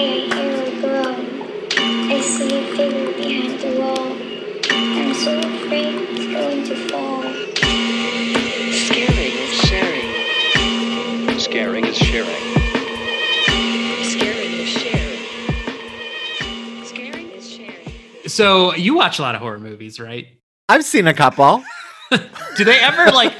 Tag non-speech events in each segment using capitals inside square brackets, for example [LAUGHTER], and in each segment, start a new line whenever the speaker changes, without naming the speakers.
I hear a groan. I see a figure behind the wall. I'm so afraid it's going to fall.
Scaring is sharing.
Scaring is sharing.
Scaring is sharing. Scaring is sharing.
So you watch a lot of horror movies, right?
I've seen a couple. [LAUGHS]
Do they ever like?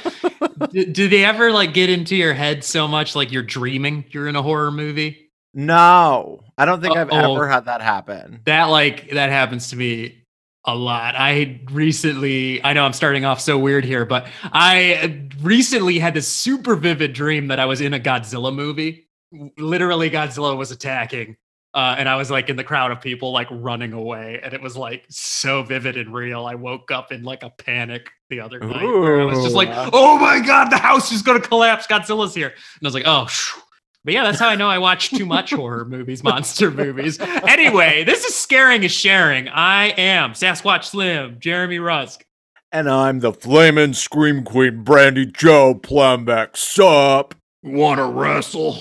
do, do they ever like get into your head so much like you're dreaming you're in a horror movie?
No, I don't think I've ever had that happen.
That like that happens to me a lot. I recently, I know I'm starting off so weird here, but I recently had this super vivid dream that I was in a Godzilla movie. Literally, Godzilla was attacking, uh, and I was like in the crowd of people, like running away, and it was like so vivid and real. I woke up in like a panic the other night. Where I was just like, "Oh my god, the house is gonna collapse! Godzilla's here!" And I was like, "Oh." phew." But yeah, that's how I know I watch too much horror movies, [LAUGHS] monster movies. Anyway, this is Scaring is Sharing. I am Sasquatch Slim, Jeremy Rusk.
And I'm the flaming scream queen, Brandy Joe Plumbeck. Sup?
Wanna wrestle?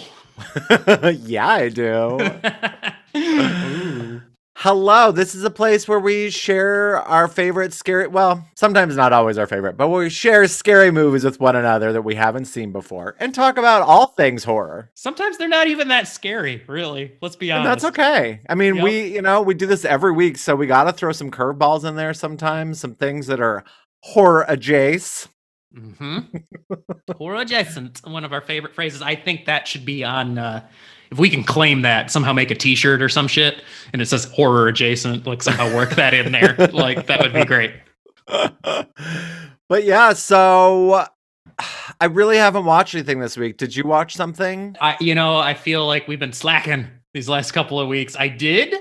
[LAUGHS]
yeah, I do. [LAUGHS] Hello, this is a place where we share our favorite scary, well, sometimes not always our favorite, but we share scary movies with one another that we haven't seen before and talk about all things horror.
Sometimes they're not even that scary, really. Let's be honest.
And that's okay. I mean,
Yep.
we, you know, we do this every week, so we got to throw some curveballs in there sometimes, some things that are horror adjacent.
Mm-hmm. Horror adjacent, one of our favorite phrases. I think that should be on. Uh, if we can claim that, somehow make a T-shirt or some shit, and it says horror adjacent, like somehow work that in there, [LAUGHS] like that would be great.
but yeah, so I really haven't watched anything this week. Did you watch something?
I, you know, I feel like we've been slacking these last couple of weeks. I did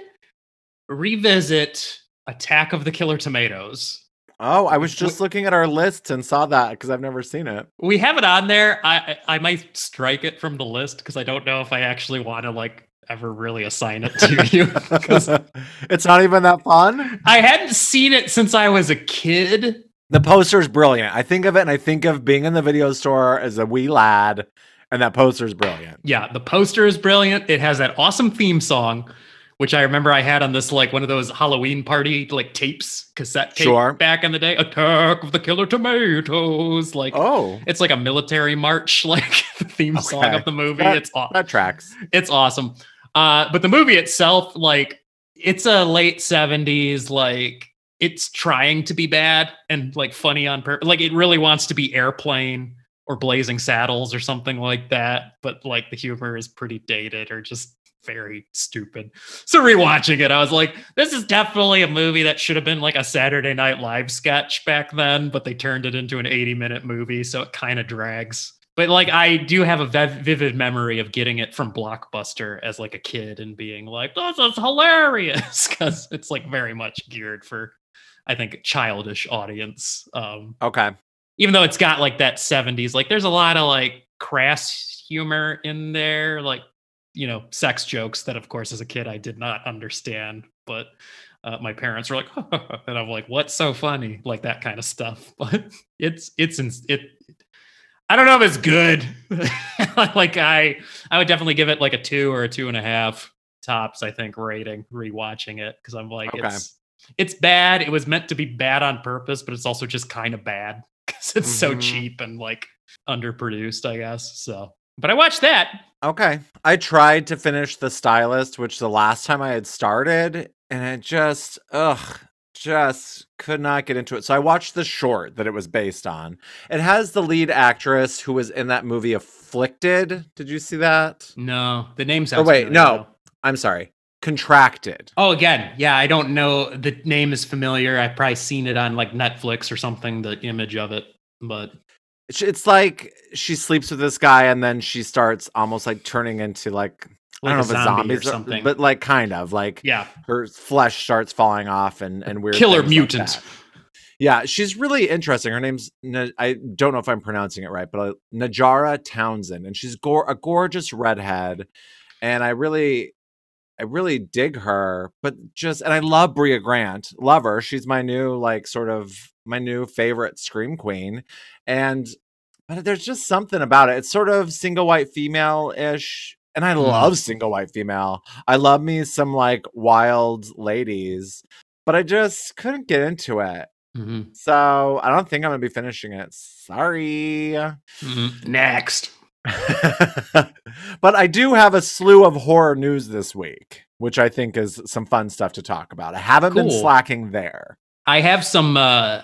revisit Attack of the Killer Tomatoes.
Oh, I was just looking at our list and saw that because I've never seen it.
We have it on there. I I I might strike it from the list because I don't know if I actually want to like ever really assign it to [LAUGHS] you. [LAUGHS]
it's not even that fun.
I hadn't seen it since I was a kid.
The poster is brilliant. I think of it and I think of being in the video store as a wee lad, and that poster is brilliant.
Yeah, the poster is brilliant. It has that awesome theme song, which I remember I had on this like one of those Halloween party like tapes, cassette tape
Sure.
back in the day. Attack of the Killer Tomatoes. Like
Oh,
it's like a military march, [LAUGHS] like the theme song of the movie.
That-
it's awesome.
that tracks.
it's awesome. Uh, but the movie itself, like, it's a late 70s, like, it's trying to be bad and like funny on purpose. Like, it really wants to be airplane or blazing saddles or something like that. But like, the humor is pretty dated or just very stupid. So, rewatching it, I was like, this is definitely a movie that should have been like a Saturday Night Live sketch back then, but they turned it into an 80 minute movie. So, it kind of drags but like I do have a vivid memory of getting it from Blockbuster as like a kid and being like, "This is hilarious," [LAUGHS] because it's like very much geared for, I think, a childish audience. Um,
Okay.
even though it's got like that '70s, like there's a lot of like crass humor in there, like you know, sex jokes that, of course, as a kid I did not understand, but. Uh, my parents were like, [LAUGHS] and I'm like, "What's so funny?" Like that kind of stuff. [LAUGHS] But it's it's in, it I don't know if it's good. [LAUGHS] like I, I would definitely give it like a two or a two and a half tops. I think rating rewatching it because I'm like
Okay.
it's it's bad. It was meant to be bad on purpose, but it's also just kind of bad because it's so
Mhm.
cheap and like underproduced. I guess so. But I watched that.
Okay. I tried to finish The Stylist, which the last time I had started, and I just, ugh, just could not get into it. So I watched the short that it was based on. It has the lead actress who was in that movie Afflicted. Did you see that?
No, the name
Oh, wait,
familiar,
no.
though.
I'm sorry. Contracted.
Oh, again, yeah, I don't know. The name is familiar. I've probably seen it on like Netflix or something. The image of it, but
It's- It's like she sleeps with this guy and then she starts almost like turning into like,
like
I
a
don't know if it's
zombie
zombies
or something.
but like kind of like
yeah,
her flesh starts falling off and and weird
killer
things like
mutant.
yeah, she's really interesting. Her name's I don't know if I'm pronouncing it right, but uh, Najarra Townsend, and she's a gorgeous redhead, and I really. I really dig her, but just and I love Brea Grant. Love her. She's my new like sort of my new favorite scream queen. And but there's just something about it. It's sort of single white female ish. And I
Mm.
love single white female. I love me some like wild ladies, but I just couldn't get into it.
Mhm.
So I don't think I'm gonna be finishing it. Sorry.
Mhm. Next. [LAUGHS]
but I do have a slew of horror news this week, which I think is some fun stuff to talk about. I haven't been slacking there.
I have some uh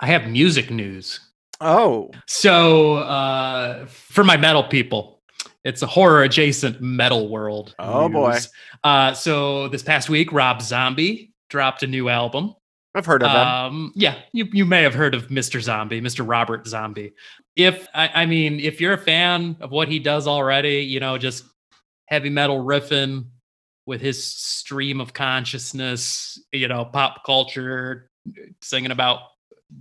I have music news.
Oh,
So uh for my metal people, it's a horror adjacent metal world.
Oh, boy.
Uh so this past week, Rob Zombie dropped a new album.
I've heard of them.
Um, yeah, you, you may have heard of Mr. Zombie, Mr. Robert Zombie. If I, I mean, if you're a fan of what he does already, you know, just heavy metal riffing with his stream of consciousness, you know, pop culture, singing about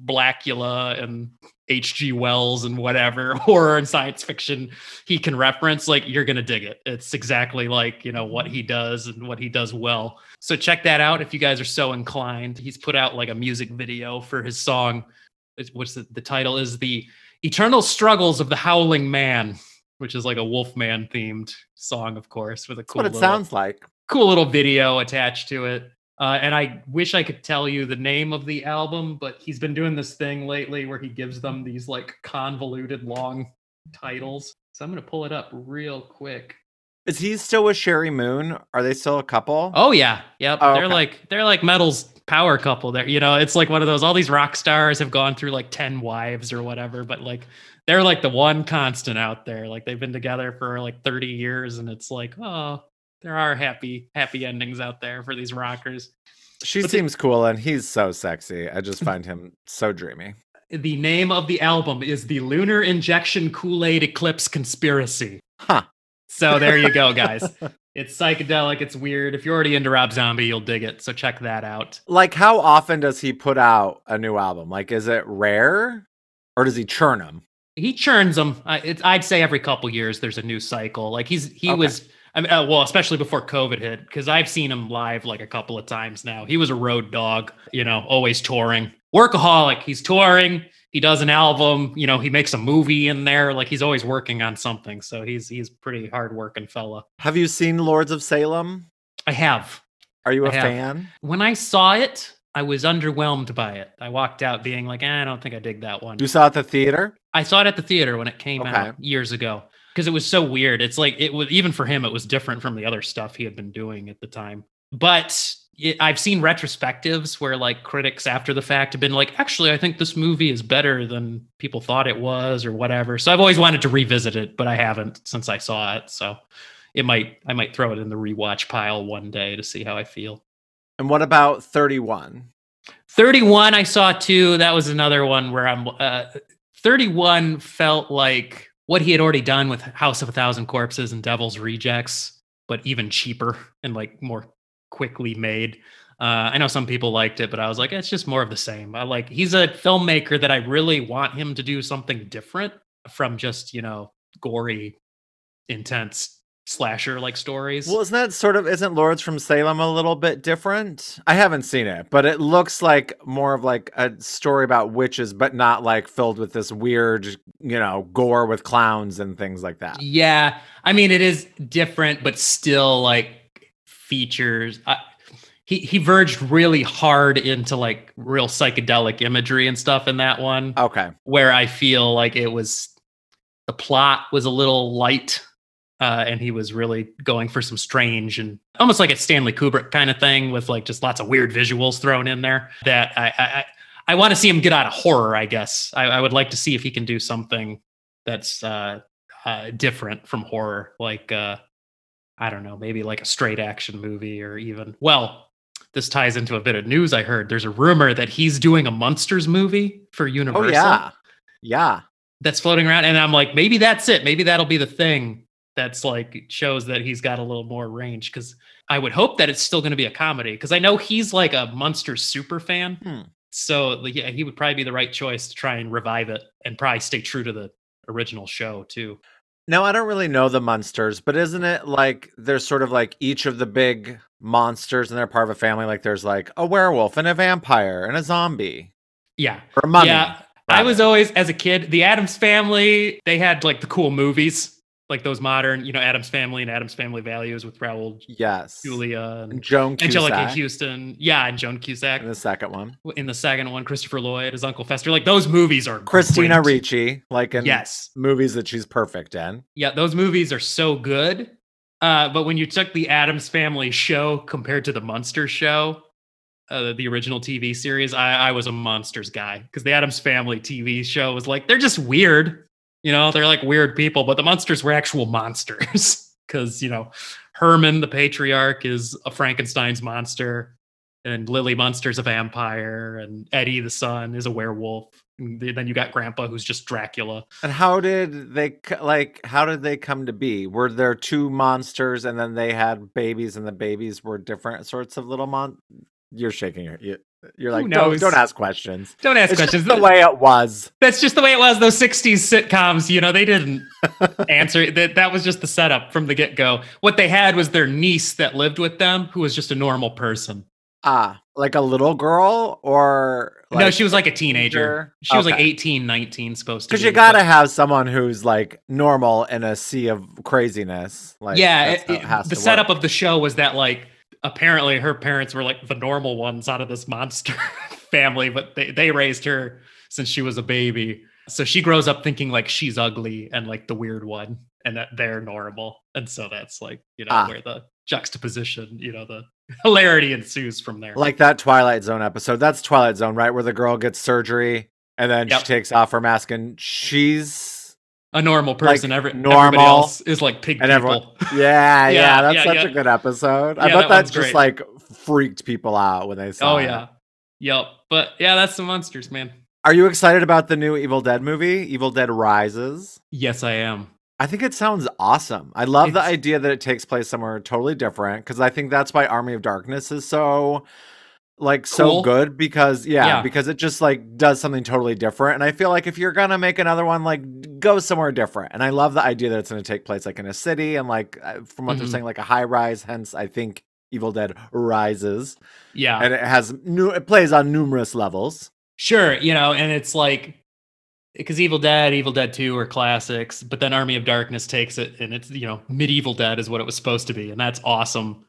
Blacula and H.G. Wells and whatever [LAUGHS] horror and science fiction he can reference, like you're gonna dig it. It's exactly like you know what he does and what he does well. So check that out if you guys are so inclined. He's put out like a music video for his song, which the, the title is the Eternal Struggles of the Howling Man, which is like a Wolfman themed song, of course, with a
That's
cool
what it
little,
sounds like.
cool little video attached to it. Uh, and I wish I could tell you the name of the album, but he's been doing this thing lately where he gives them these like convoluted long titles. So I'm gonna pull it up real quick.
Is he still with Sheri Moon? Are they still a couple?
Oh yeah, yep.
Oh,
they're
okay.
like they're like metal's power couple. There, you know, it's like one of those. All these rock stars have gone through like ten wives or whatever, but like they're like the one constant out there. Like they've been together for like thirty years, and it's like oh, there are happy happy endings out there for these rockers.
she
but the-
seems cool and he's so sexy. I just find him so dreamy.
The name of the album is the Lunar Injection Kool Aid Eclipse Conspiracy.
Huh.
So there you go, guys. [LAUGHS] It's psychedelic. It's weird. If you're already into Rob Zombie, you'll dig it. So check that out.
Like, how often does he put out a new album? Like, is it rare or does he churn them?
he churns them. I'd say every couple years there's a new cycle. Like he's he
Okay.
was. I mean, uh, well, especially before COVID hit, because I've seen him live like a couple of times now. He was a road dog, you know, always touring, workaholic. He's touring. He does an album. You know, he makes a movie in there. Like he's always working on something. So he's he's pretty hardworking fella.
Have you seen Lords of Salem?
I have.
Are you a fan?
When I saw it, I was underwhelmed by it. I walked out being like, eh, I don't think I dig that one.
You saw it at the theater?
I saw it at the theater when it came
Okay.
out years ago because it was so weird. It's like it was even for him, it was different from the other stuff he had been doing at the time. But it, I've seen retrospectives where like critics after the fact have been like, actually, I think this movie is better than people thought it was or whatever. So I've always wanted to revisit it, but I haven't since I saw it. So it might I might throw it in the rewatch pile one day to see how I feel.
And what about 31?
31 I saw too. That was another one where I'm uh 31 felt like what he had already done with House of a Thousand Corpses and Devil's Rejects, but even cheaper and like more quickly made. Uh, I know some people liked it, but I was like, it's just more of the same. I like he's a filmmaker that I really want him to do something different from just, you know, gory, intense slasher like stories.
Well, isn't that sort of isn't Lords from Salem a little bit different? I haven't seen it, but it looks like more of like a story about witches, but not like filled with this weird, you know, gore with clowns and things like that.
Yeah, I mean it is different, but still like features. I, he he verged really hard into like real psychedelic imagery and stuff in that one,
Okay.
where I feel like it was the plot was a little light, uh, and he was really going for some strange and almost like a Stanley Kubrick kind of thing with like just lots of weird visuals thrown in there. That I I, I, want to see him get out of horror. I guess I, I would like to see if he can do something that's uh, uh, different from horror, like uh, I don't know, maybe like a straight action movie or even well. This ties into a bit of news I heard. There's a rumor that he's doing a Munsters movie for Universal.
Oh
Universal
yeah. Yeah.
that's floating around and i'm like maybe that's it maybe that'll be the thing that's like shows that he's got a little more range because i would hope that it's still going to be a comedy because i know he's like a monster super fan
Hmm.
so yeah he would probably be the right choice to try and revive it and probably stay true to the original show too
No, I don't really know the Munsters, but isn't it like there's sort of like each of the big monsters and they're part of a family? Like there's like a werewolf and a vampire and a zombie
yeah
or a mummy.
yeah I was always, as a kid, the Addams family, they had like the cool movies. Like those modern, you know, Addams Family and Addams Family Values with Raul
Yes.
Julia
And
and
Joan Anjelica
Huston. Yeah, and Joan Cusack.
in the second one.
in the second one, Christopher Lloyd as Uncle Fester. Like those movies are
Christina
great.
Ricci, like in
Yes.
movies that she's perfect in.
Yeah, those movies are so good. Uh, but when you took the Addams Family show compared to the Munsters show, uh, the original TV series, I, I was a Munsters guy because the Addams Family TV show was like they're just weird. You know, they're like weird people, but the Munsters were actual monsters [LAUGHS] because you know Herman, the patriarch, is a Frankenstein's monster, and Lily Munster's a vampire, and Eddie, the son, is a werewolf. And then you got Grandpa, who's just Dracula.
And how did they like? How did they come to be? Were there two monsters, and then they had babies, and the babies were different sorts of little mon? You're shaking your. You, you're like, don't, don't ask questions.
Don't ask
It's
questions.
the way it was.
That's just the way it was. Those '60s sitcoms, you know, they didn't [LAUGHS] answer. That that was just the setup from the get go. What they had was their niece that lived with them, who was just a normal person.
Ah, like a little girl, or
no, she was like a teenager. She was like
Okay.
18, 19, supposed to.
Because you gotta
but-
have someone who's like normal in a sea of craziness. Like
yeah, it-
it
the
to
setup
work.
of the show was that like apparently her parents were like the normal ones out of this monster [LAUGHS] family, but they they raised her since she was a baby. So she grows up thinking like she's ugly and like the weird one, and that they're normal, and so that's like you know
Ah.
where the juxtaposition, you know, the hilarity ensues from there.
like that Twilight Zone episode. That's Twilight Zone, right? Where the girl gets surgery and then
Yep.
she takes off her mask and she's
a normal person, every
normal,
everybody else is like pig
and everyone-
people. [LAUGHS]
yeah, [LAUGHS] yeah.
Yeah,
that's
yeah,
such
yeah.
a good episode. I bet
that
that
one's
just
great.
like freaked people out when they saw
Oh
it.
yeah, yep. But yeah, that's the Munsters, man.
Are you excited about the new Evil Dead movie, Evil Dead Rises?
Yes, I am.
I think it sounds awesome. I love the idea that it takes place somewhere totally different because I think that's why Army of Darkness is so like so
Cool.
good because yeah,
Yeah.
because it just like does something totally different and I feel like if you're to make another one like go somewhere different. And I love the idea that it's to take place like in a city and like uh, from what they're
Mhm.
saying like a high rise hence I think Evil Dead Rises
Yeah.
and it has new it plays on numerous levels.
Sure, you know, and it's like because Evil Dead, Evil Dead 2 are classics, but then Army of Darkness takes it and it's, you know, medieval dead is what it was supposed to be, and that's awesome.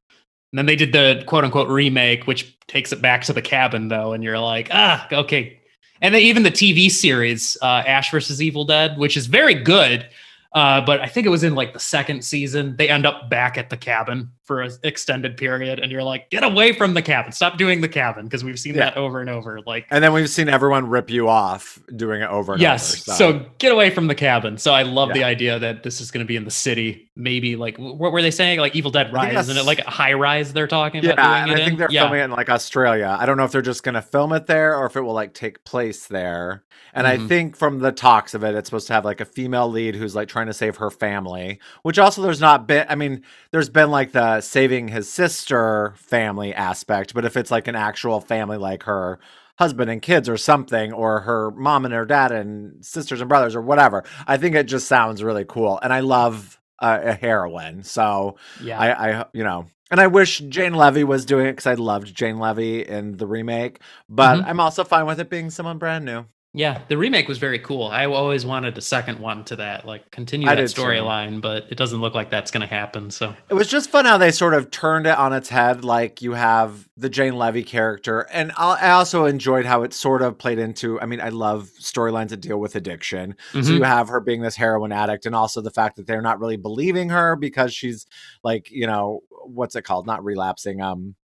And then they did the quote unquote remake, which takes it back to the cabin though, and you're like, ah, okay. And then even the TV series, uh, Ash versus Evil Dead, which is very good. Uh, but I think it was in like the second season. They end up back at the cabin for an extended period, and you're like, get away from the cabin. Stop doing the cabin because we've seen
Yeah.
that over and over. Like,
And then we've seen everyone rip you off doing it over and
yes.
over.
So. get away from the cabin. So I love the idea that this is going to be in the city. Maybe like what were they saying? Like Evil Dead
I
Rise, isn't it? Like a high rise they're talking
Yeah,
about.
and I think
in?
they're
yeah.
filming it in like Australia. I don't know if they're just going to film it there or if it will like take place there. And I
Mhm.
think from the talks of it, it's supposed to have like a female lead who's like trying to save her family. Which also there's not been. I mean, there's been like the saving his sister family aspect, but if it's like an actual family, like her husband and kids or something, or her mom and her dad and sisters and brothers or whatever, I think it just sounds really cool. And I love uh, a heroine, so.
Yeah.
I, I, you know, and I wish Jane Levy was doing it because I loved Jane Levy in the remake. But
Mhm.
I'm also fine with it being someone brand new.
Yeah, the remake was very cool. I always wanted a second one to that, like continue
I
that storyline, but it doesn't look like that's going to happen. So
It was just fun how they sort of turned it on its head. Like you have the Jane Levy character, and I I also enjoyed how it sort of played into. I mean, I love storylines that deal with addiction. So
Mhm.
you have her being this heroin addict, and also the fact that they're not really believing her because she's like, you know, what's it called? Not relapsing. Um,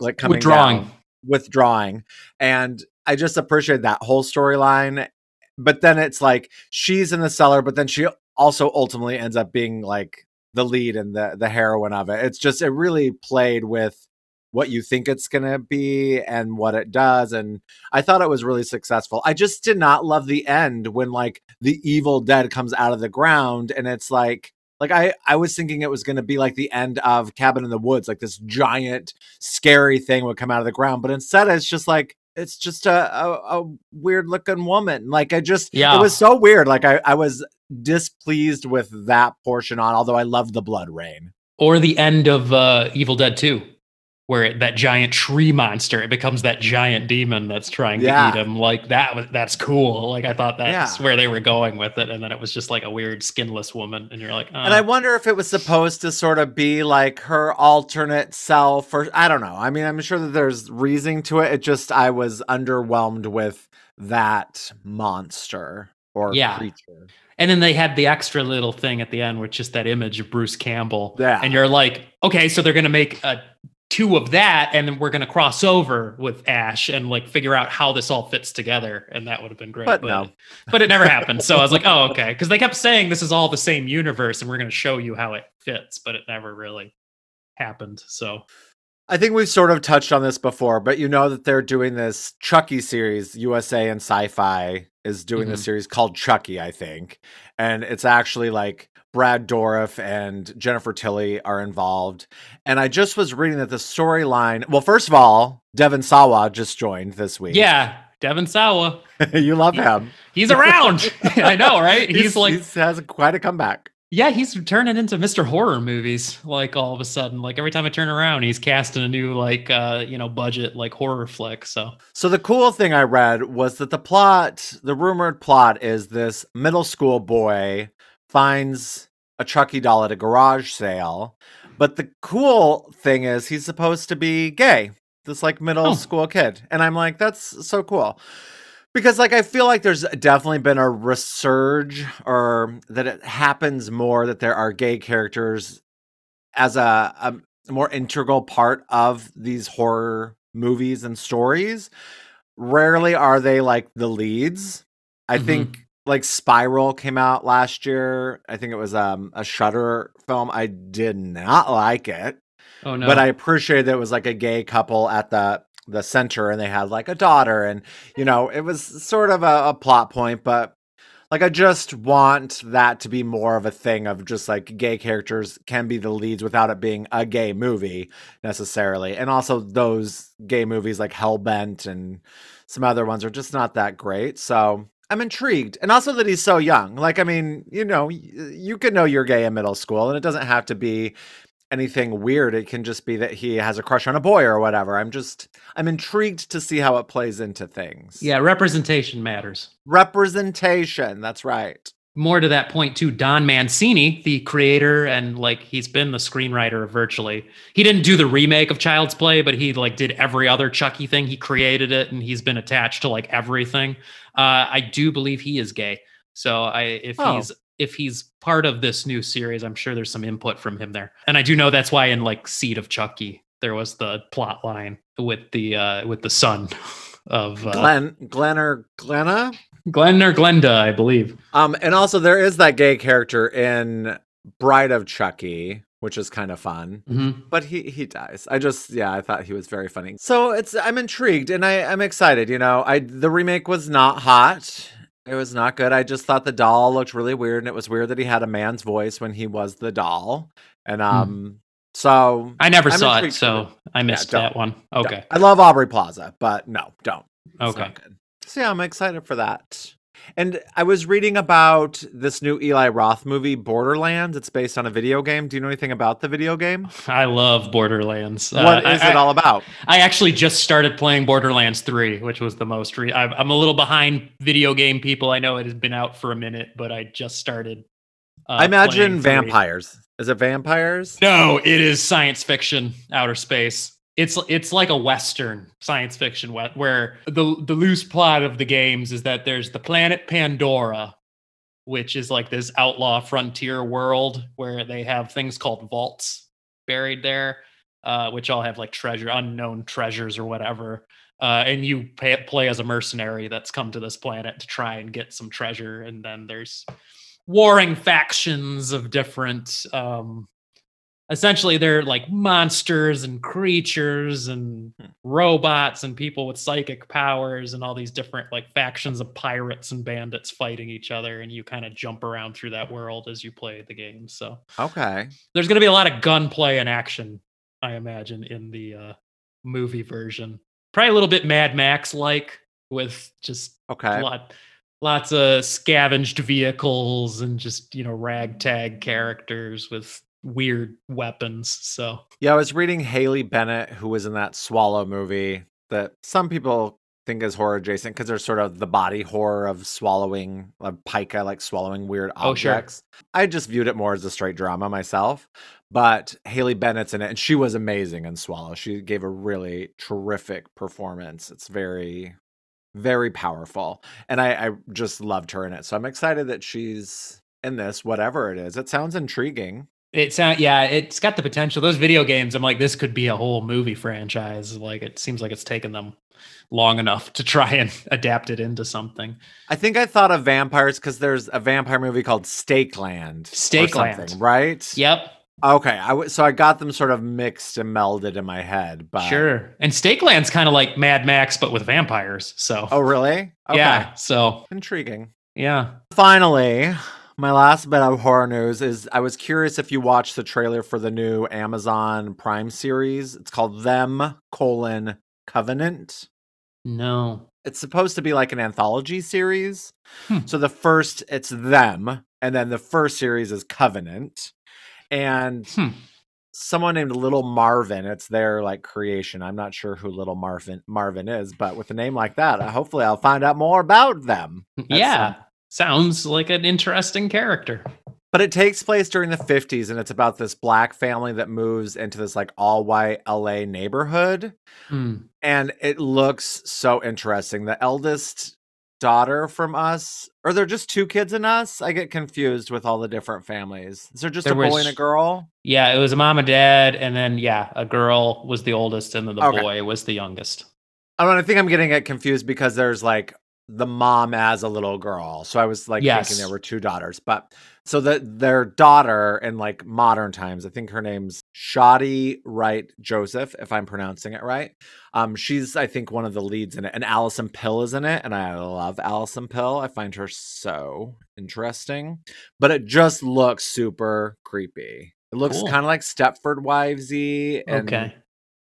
like coming
withdrawing.
down. withdrawing and i just appreciate that whole storyline but then it's like she's in the cellar but then she also ultimately ends up being like the lead and the the heroine of it. It's just it really played with what you think it's going to be and what it does and i thought it was really successful. I just did not love the end when like the evil dead comes out of the ground and it's like like i i was thinking it was going to be like the end of cabin in the woods like this giant scary thing would come out of the ground but instead it's just like it's just a a, a weird looking woman like i just
Yeah.
it was so weird like i i was displeased with that portion on although i loved the blood rain
or the end of uh, Evil Dead 2. Where that giant tree monster it becomes that giant demon that's trying
Yeah.
to eat him. Like that was that's cool. Like I thought that's
Yeah.
where they were going with it, and then it was just like a weird skinless woman, and you're like,
And I
"Uh,
wonder if it was supposed to sort of be like her alternate self, or I don't know. I mean, I'm sure that there's reasoning to it. It just, I was underwhelmed with that monster or
Yeah.
creature.
And then they had the extra little thing at the end, with just that image of Bruce Campbell.
Yeah.
And you're like, okay, so they're gonna make a two of that, and then we're gonna cross over with Ash and like figure out how this all fits together, and that would have been great.
But no.
but it never happened. So I was like, oh, okay, because they kept saying this is all the same universe, and we're gonna show you how it fits, but it never really happened. So
I think we've sort of touched on this before, but you know that they're doing this Chucky series. USA and Sci Fi is doing this
Mhm.
series called Chucky, I think. And it's actually like Brad Dourif and Jennifer Tilly are involved. And I just was reading that the storyline. Well, first of all, Devon Sawa just joined this week.
yeah, Devon Sawa, [LAUGHS]
you love him.
he's around. [LAUGHS] I know, right? [LAUGHS] He's, like,
he's has quite a comeback.
Yeah, he's turning into Mr. Horror movies. Like all of a sudden, like every time I turn around, he's casting a new like uh you know budget like horror flick. So
So the cool thing I read was that the plot, the rumored plot is this middle school boy finds a Chucky doll at a garage sale. But the cool thing is he's supposed to be gay. This like middle
Oh.
school kid. And I'm like, that's so cool. Because like I feel like there's definitely been a resurge or that it happens more that there are gay characters as a, a more integral part of these horror movies and stories. Rarely are they like the leads. I
Mhm.
think like Spiral came out last year. I think it was um a Shudder film. I did not like it,
oh no,
but I appreciated that it was like a gay couple at the the center and they had like a daughter and you know it was sort of a, a plot point but like i just want that to be more of a thing of just like gay characters can be the leads without it being a gay movie necessarily. And also those gay movies like hellbent and some other ones are just not that great. So i'm intrigued. And also that he's so young. Like i mean you know you could know you're gay in middle school and it doesn't have to be anything weird it can just be that he has a crush on a boy or whatever. I'm just i'm intrigued to see how it plays into things.
Yeah, representation matters.
representation that's right.
More to that point too don mancini the creator and like he's been the screenwriter of virtually. He didn't do the remake of child's play but he like did every other chucky thing. He created it and he's been attached to like everything. Uh i do believe he is gay. So i if
Oh.
he's if he's part of this new series i'm sure there's some input from him there. And i do know that's why in like seed of chucky there was the plot line with the uh with the son [LAUGHS] of uh,
glenn glenn or glenna?
Glenn or glenda i believe.
Um and also there is that gay character in bride of chucky which is kind of fun.
Mhm.
but he he dies. I just yeah i thought he was very funny. So it's i'm intrigued and i i'm excited you know. I the remake was not hot it was not good i just thought the doll looked really weird and it was weird that he had a man's voice when he was the doll and um so
I never
I'm
saw it, so I missed
don't.
that one.
don't.
Okay.
i love aubrey plaza but no don't
Okay.
so yeah i'm excited for that and i was reading about this new eli roth movie borderlands it's based on a video game do you know anything about the video game
I love Borderlands. Uh,
what is
I,
it all about
I actually just started playing Borderlands 3, which was the most. Re- I'm, I'm a little behind video game people. I know it has been out for a minute, but I just started. Uh,
I imagine vampires. Is it vampires?
No, it is science fiction, outer space. It's it's like a western science fiction where the the loose plot of the games is that there's the planet Pandora, which is like this outlaw frontier world where they have things called vaults buried there, uh, which all have like treasure, unknown treasures or whatever. Uh, and you pay, play as a mercenary that's come to this planet to try and get some treasure. And then there's warring factions of different um, essentially they're like monsters and creatures and
Hmm.
robots and people with psychic powers and all these different like factions of pirates and bandits fighting each other and you kind of jump around through that world as you play the game so
Okay.
there's going to be a lot of gunplay and action i imagine in the uh, movie version probably a little bit mad max like with just
Okay.
lot lots of scavenged vehicles and just you know ragtag characters with weird weapons. So
Yeah, I was reading Haley Bennett, who was in that Swallow movie that some people think is horror adjacent because there's sort of the body horror of swallowing a pica, like swallowing weird
Oh, sure.
objects. I just viewed it more as a straight drama myself. But Haley Bennett's in it, and she was amazing in Swallow. She gave a really terrific performance. It's very, very powerful. And I, I just loved her in it. So I'm excited that she's in this, whatever it is. It sounds intriguing.
It sound yeah, it's got the potential. Those video games, I'm like, this could be a whole movie franchise. Like it seems like it's taken them long enough to try and [LAUGHS] adapt it into something.
I think I thought of vampires because there's a vampire movie called Stakeland.
Stakeland.
right?
Yep.
Okay, I w- so I got them sort of mixed and melded in my head, but
Sure. And Stakeland's kind of like Mad Max, but with vampires. So
Oh, really? Okay.
yeah. So
intriguing.
yeah.
Finally, my last bit of horror news is I was curious if you watched the trailer for the new Amazon Prime series. It's called Them colon Covenant.
No.
It's supposed to be like an anthology series.
Hmm.
So the first it's them, and then the first series is Covenant. And
Hmm.
someone named Little Marvin, it's their like creation. I'm not sure who Little Marvin Marvin is, but with a name like that, hopefully I'll find out more about them.
yeah. Sounds like an interesting character.
But it takes place during the 50s and it's about this black family that moves into this like all white LA neighborhood.
Hmm.
And it looks so interesting. The eldest daughter from us, or they're just two kids in us. I get confused with all the different families. Is there just
There
a boy and a girl?
Yeah, it was a mom and dad, and then yeah, a girl was the oldest, and then the
Okay.
boy was the youngest.
I mean, I think I'm getting it confused because there's like the mom as a little girl. So I was like
Yes.
thinking there were two daughters. But so that their daughter in like modern times, I think her name's Shahadi Wright Joseph, if I'm pronouncing it right. Um, she's I think one of the leads in it, and Alison Pill is in it, and I love Alison Pill. I find her so interesting, but it just looks super creepy. It looks
Cool.
kind of like Stepford Wivesy and
Okay.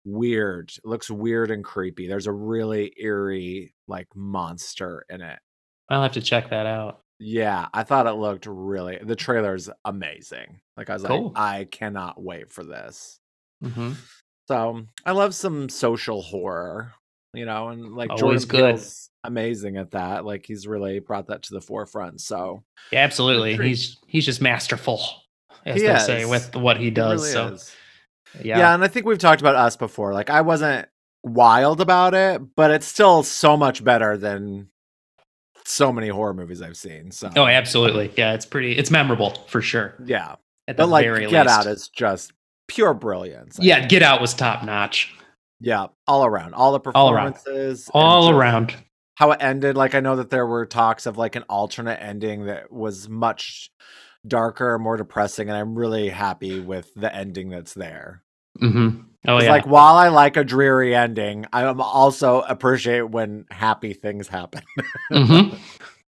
Weird. It looks weird and creepy. There's a really eerie like monster in it.
I'll have to check that out.
Yeah, I thought it looked really the trailer's amazing. Like I was
Cool.
like, I cannot wait for this.
Mm-hmm.
So I love some social horror, you know, and like
Always
Jordan
good.
Peele's amazing at that. Like he's really brought that to the forefront. So
Yeah, absolutely. He's he's just masterful, as
He
they say, with what he
he
does.
really
so
is.
Yeah.
yeah, and I think we've talked about us before. Like I wasn't wild about it, but it's still so much better than so many horror movies I've seen. So
Oh, absolutely. Yeah, it's pretty. It's memorable for sure.
yeah.
At the
But like
very
Get
least.
Out is just pure brilliance. I
yeah,
think.
Get Out was top notch,
yeah, all around, all the
All around.
performances,
all around.
How it ended, like I know that there were talks of like an alternate ending that was much darker, more depressing, and I'm really happy with the ending that's there.
Hmm Oh yeah.
Like while I like a dreary ending, I am also appreciate when happy things happen. [LAUGHS]
hmm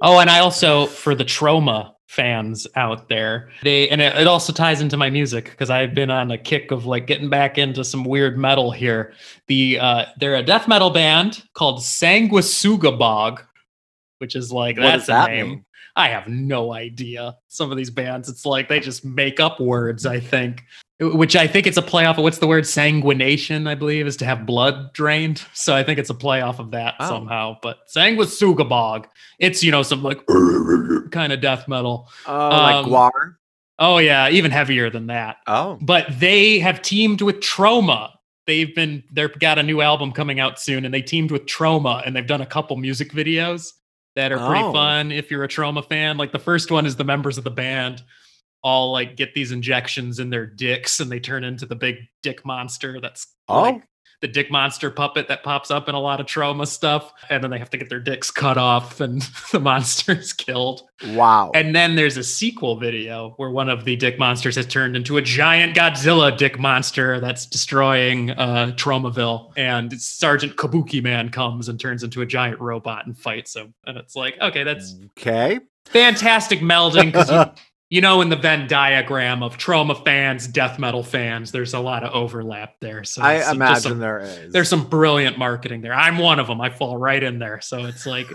Oh, and I also for the Troma fans out there, they and it, it also ties into my music because I've been on a kick of like getting back into some weird metal here. The uh they're a death metal band called Sanguisugabogg, which is like
what
that's
does that
a name.
mean?
I have no idea. Some of these bands, it's like they just make up words, I think. Which I think it's a play off of what's the word? Sanguination, I believe, is to have blood drained. So I think it's a play off of that
Oh.
somehow. But Sanguisugabogg, it's you know, some like [LAUGHS] kind of death metal.
Oh, like
Um,
Gwar.
Oh yeah, even heavier than that.
Oh,
But they have teamed with Troma. They've been they've got a new album coming out soon, and they teamed with Troma, and they've done a couple music videos that are pretty
Oh.
fun if you're a Troma fan. Like the first one is the members of the band all like get these injections in their dicks, and they turn into the big dick monster. That's
Oh.
like the dick monster puppet that pops up in a lot of Troma stuff, and then they have to get their dicks cut off, and [LAUGHS] the monster's killed.
wow.
And then there's a sequel video where one of the dick monsters has turned into a giant Godzilla dick monster that's destroying uh, Tromaville. And Sergeant Kabuki Man comes and turns into a giant robot and fights him. And it's like, okay, that's
okay.
fantastic melding because you, [LAUGHS] you know, in the Venn diagram of Troma fans, death metal fans, there's a lot of overlap there. So
I imagine
some-
there is.
there's some brilliant marketing there. I'm one of them. I fall right in there. So it's like,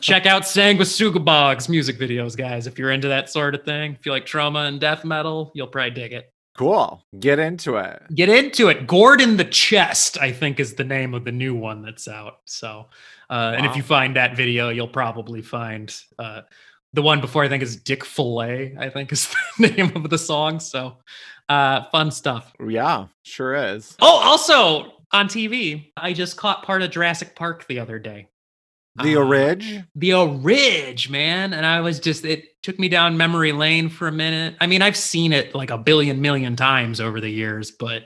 check out Sanguisugabogg's music videos, guys. If you're into that sort of thing, if you like Troma and death metal, you'll probably dig it.
Cool. Get into it.
Get into it. Gordon the chest, I think, is the name of the new one that's out. So, uh, and if you find that video, you'll probably find uh, the one before. I think is Dick Fillet. I think is [LAUGHS] the name of the song. So, uh, fun stuff.
Yeah, sure is.
Oh, also on TV, I just caught part of Jurassic Park the other day.
The
Uh,
Orig.
the Ridge, man. And I was just, it took me down memory lane for a minute. I mean, I've seen it like a billion million times over the years, but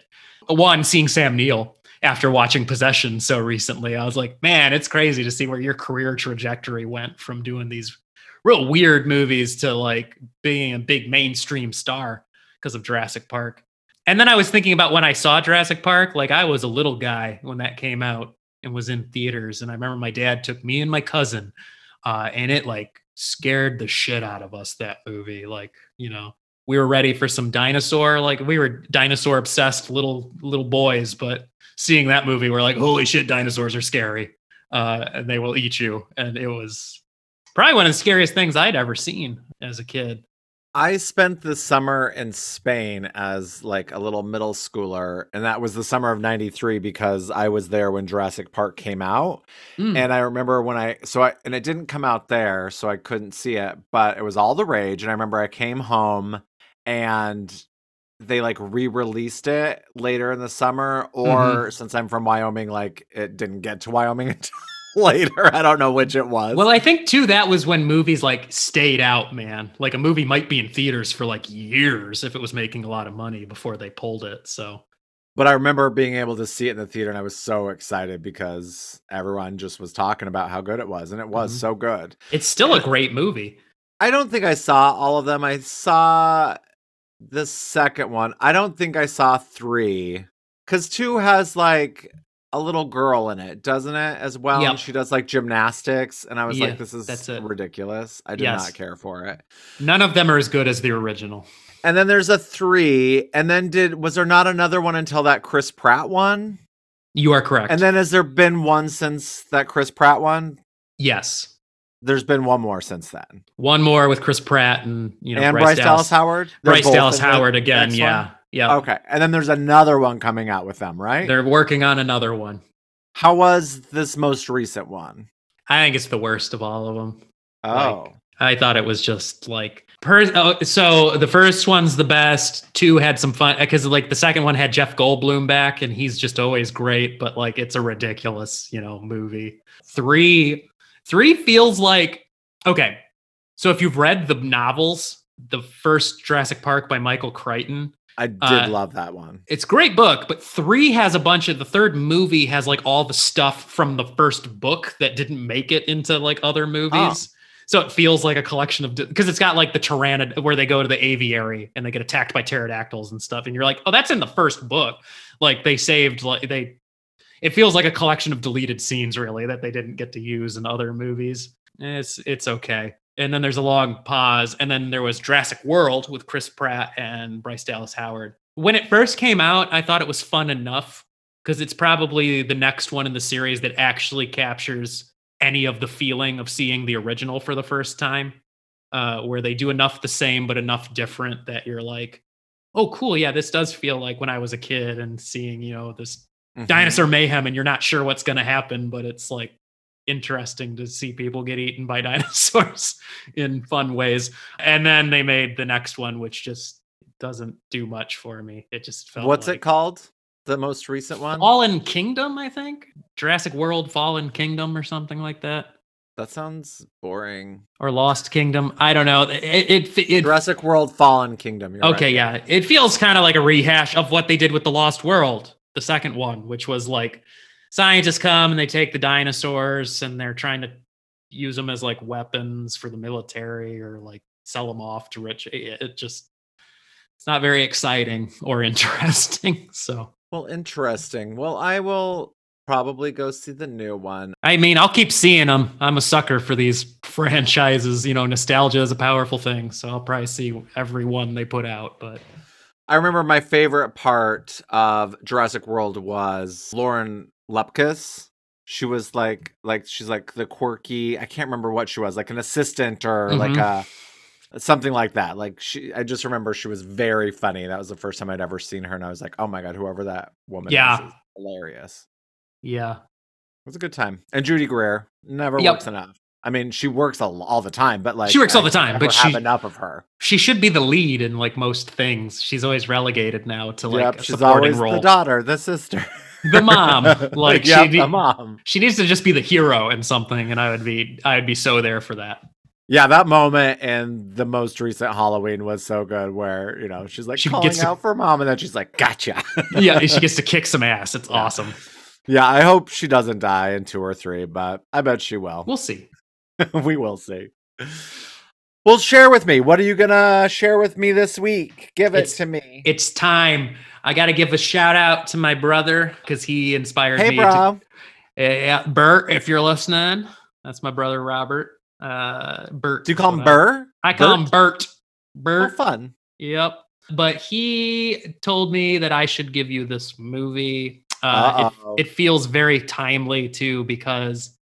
one, seeing Sam Neill after watching Possession so recently, I was like, man, it's crazy to see where your career trajectory went from doing these real weird movies to like being a big mainstream star because of Jurassic Park. And then I was thinking about when I saw Jurassic Park, like I was a little guy when that came out and was in theaters. And I remember my dad took me and my cousin, uh, and it like scared the shit out of us that movie. Like, you know, we were ready for some dinosaur, like we were dinosaur obsessed little little boys, but seeing that movie, we're like, holy shit, dinosaurs are scary. Uh, and they will eat you. And it was probably one of the scariest things I'd ever seen as a kid.
I spent the summer in Spain as like a little middle schooler, and that was the summer of 93 because I was there when Jurassic Park came out.
Mm.
And I remember when I so I and it didn't come out there, so I couldn't see it, but it was all the rage. And I remember I came home and they like re-released it later in the summer, or since I'm from Wyoming, like it didn't get to Wyoming [LAUGHS] until [LAUGHS] later. I don't know which it was.
Well, I think too that was when movies like stayed out, man. Like a movie might be in theaters for like years if it was making a lot of money before they pulled it. So
But I remember being able to see it in the theater and I was so excited because everyone just was talking about how good it was and it was
Mhm.
so good.
it's still a great movie.
I don't think I saw all of them. I saw the second one. I don't think I saw 3 cuz 2 has like a little girl in it, doesn't it? As well,
Yep.
and she does like gymnastics and I was
Yeah,
like this is
that's it.
ridiculous. I did
Yes.
not care for it.
None of them are as good as the original.
And then there's a 3 and then did was there not another one until that Chris Pratt one?
You are correct.
And then has there been one since that Chris Pratt one?
yes,
There's been one more since then.
one more with Chris Pratt and you know
and
Bryce, Dallas,
Howard. They're
Bryce Dallas Howard again. Yeah,
one?
Yeah.
Okay. And then there's another one coming out with them, right?
They're working on another one.
How was this most recent one?
I think it's the worst of all of them.
Oh.
I thought it was just like per. Oh, so the first one's the best. Two had some fun because like the second one had Jeff Goldblum back, and he's just always great. But like it's a ridiculous, you know, movie. Three, three feels like okay. So if you've read the novels, the first Jurassic Park by Michael Crichton,
I did
uh,
love that one.
it's a great book, but three has a bunch of the third movie has like all the stuff from the first book that didn't make it into like other movies. So it feels like a collection of because it's got like the tyrannid where they go to the aviary and they get attacked by pterodactyls and stuff, and you're like, oh, that's in the first book. Like they saved like they. It feels like a collection of deleted scenes, really, that they didn't get to use in other movies. It's it's okay. And then there's a long pause, and then there was Jurassic World with Chris Pratt and Bryce Dallas Howard. When it first came out, I thought it was fun enough because it's probably the next one in the series that actually captures any of the feeling of seeing the original for the first time, uh, where they do enough the same but enough different that you're like, oh, cool, yeah, this does feel like when I was a kid and seeing you know this
Mhm.
dinosaur mayhem and you're not sure what's going to happen, but it's like interesting to see people get eaten by [LAUGHS] dinosaurs in fun ways. And then they made the next one, which just doesn't do much for me. It just felt
What's
like
it called? The most recent one?
Fallen Kingdom, I think. Jurassic World Fallen Kingdom or something like that.
that sounds boring.
Or Lost Kingdom. I don't know. It it, it,
Jurassic World Fallen Kingdom. You're
Okay,
right.
yeah. It feels kind of like a rehash of what they did with The Lost World, the second one, which was like scientists come and they take the dinosaurs and they're trying to use them as like weapons for the military or like sell them off to rich. It just, it's not very exciting or [LAUGHS] interesting. So,
Well, interesting. Well, I will probably go see the new one.
I mean, I'll keep seeing them. I'm a sucker for these franchises. You know, nostalgia is a powerful thing. So I'll probably see every one they put out. But
I remember my favorite part of Jurassic World was Lauren Lapkus. She was like, like she's like the quirky. I can't remember what she was, like an assistant or like
Mhm.
a something like that. Like she, I just remember she was very funny. That was the first time I'd ever seen her, and I was like, oh my god, whoever that woman
Yeah.
is, is hilarious.
Yeah.
It was a good time. And Judy Greer never
Yep.
works enough. I mean, she works a, l- all the time, but like
She works all
I
the time, but
have
she-
enough of her.
She should be the lead in like most things. She's always relegated now to like
yep,
a supporting role.
the daughter, the sister,
The mom. [LAUGHS] Like,
yep,
she-
the mom.
She needs to just be the hero in something, and I would be I would be so there for that.
Yeah, that moment in the most recent Halloween was so good. Where you know she's like
She
calling
gets to-
out for mom, and then she's like, "Gotcha." [LAUGHS]
Yeah, she gets to kick some ass. It's
Yeah.
awesome.
yeah, I hope she doesn't die in two or three, but I bet she will.
We'll see. [LAUGHS]
we will see. Well, share with me. What are you gonna share with me this week? Give it
It's-
to me.
It's time. I got to give a shout out to my brother because he inspired
Hey,
me.
bro.
To, yeah, Bert, if you're listening, that's my brother Robert. Uh, Bert.
Do you call him Burr?
I, call him Bert.
Oh,
Bert.
fun.
Yep. But he told me that I should give you this movie. Uh, it, it feels very timely too because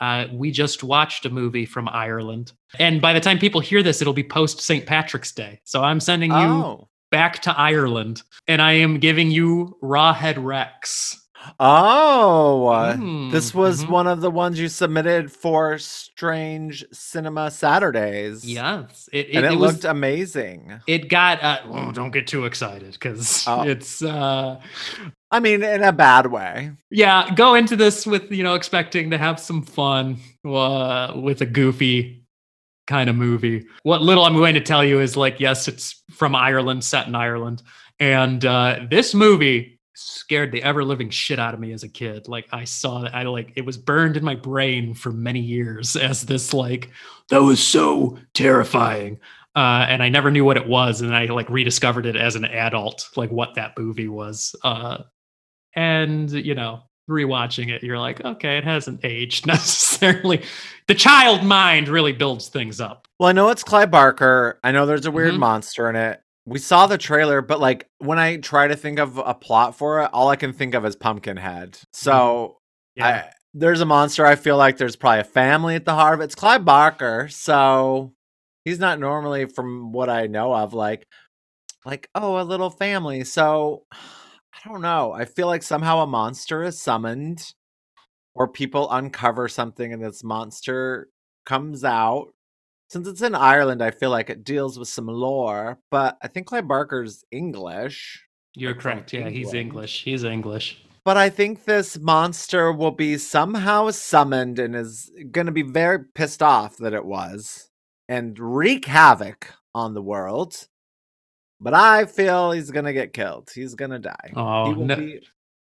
uh, we just watched a movie from Ireland. And by the time people hear this, it'll be post St. Patrick's Day. So I'm sending you
Oh.
back to Ireland and I am giving you Rawhead Rex.
Oh.
Mm,
This was
mhm.
one of the ones you submitted for Strange Cinema Saturdays.
Yes. It,
And it,
was-
looked amazing.
it got uh, oh, don't get too excited because
Oh.
it's uh
I mean, in a bad way.
yeah go into this with you know expecting to have some fun uh, with a goofy kind of movie what little i'm going to tell you is like yes it's from ireland set in ireland and uh, this movie scared the ever living shit out of me as a kid like i saw that i like it was burned in my brain for many years [LAUGHS] as this like that was so terrifying uh, and I never knew what it was, and I like rediscovered it as an adult, like what that movie was. Uh, and you know, rewatching it, you're like, okay, it hasn't aged [LAUGHS] necessarily. The child mind really builds things up.
Well, I know it's Clive Barker. I know there's a weird
Mhm.
monster in it. We saw the trailer, but like when I try to think of a plot for it, all I can think of is Pumpkinhead. So I, there's a monster. I feel like there's probably a family at the heart of it. It's Clive Barker, so he's not normally, from what I know of, like like oh, a little family. So I don't know. I feel like somehow a monster is summoned, or people uncover something, and this monster comes out. Since it's in Ireland, I feel like it deals with some lore. But I think Clive Barker's English.
you're
like,
correct. Yeah, he's English. He's English.
But I think this monster will be somehow summoned and is going to be very pissed off that it was and wreak havoc on the world. But I feel he's to get killed. He's to die.
Oh, no-
be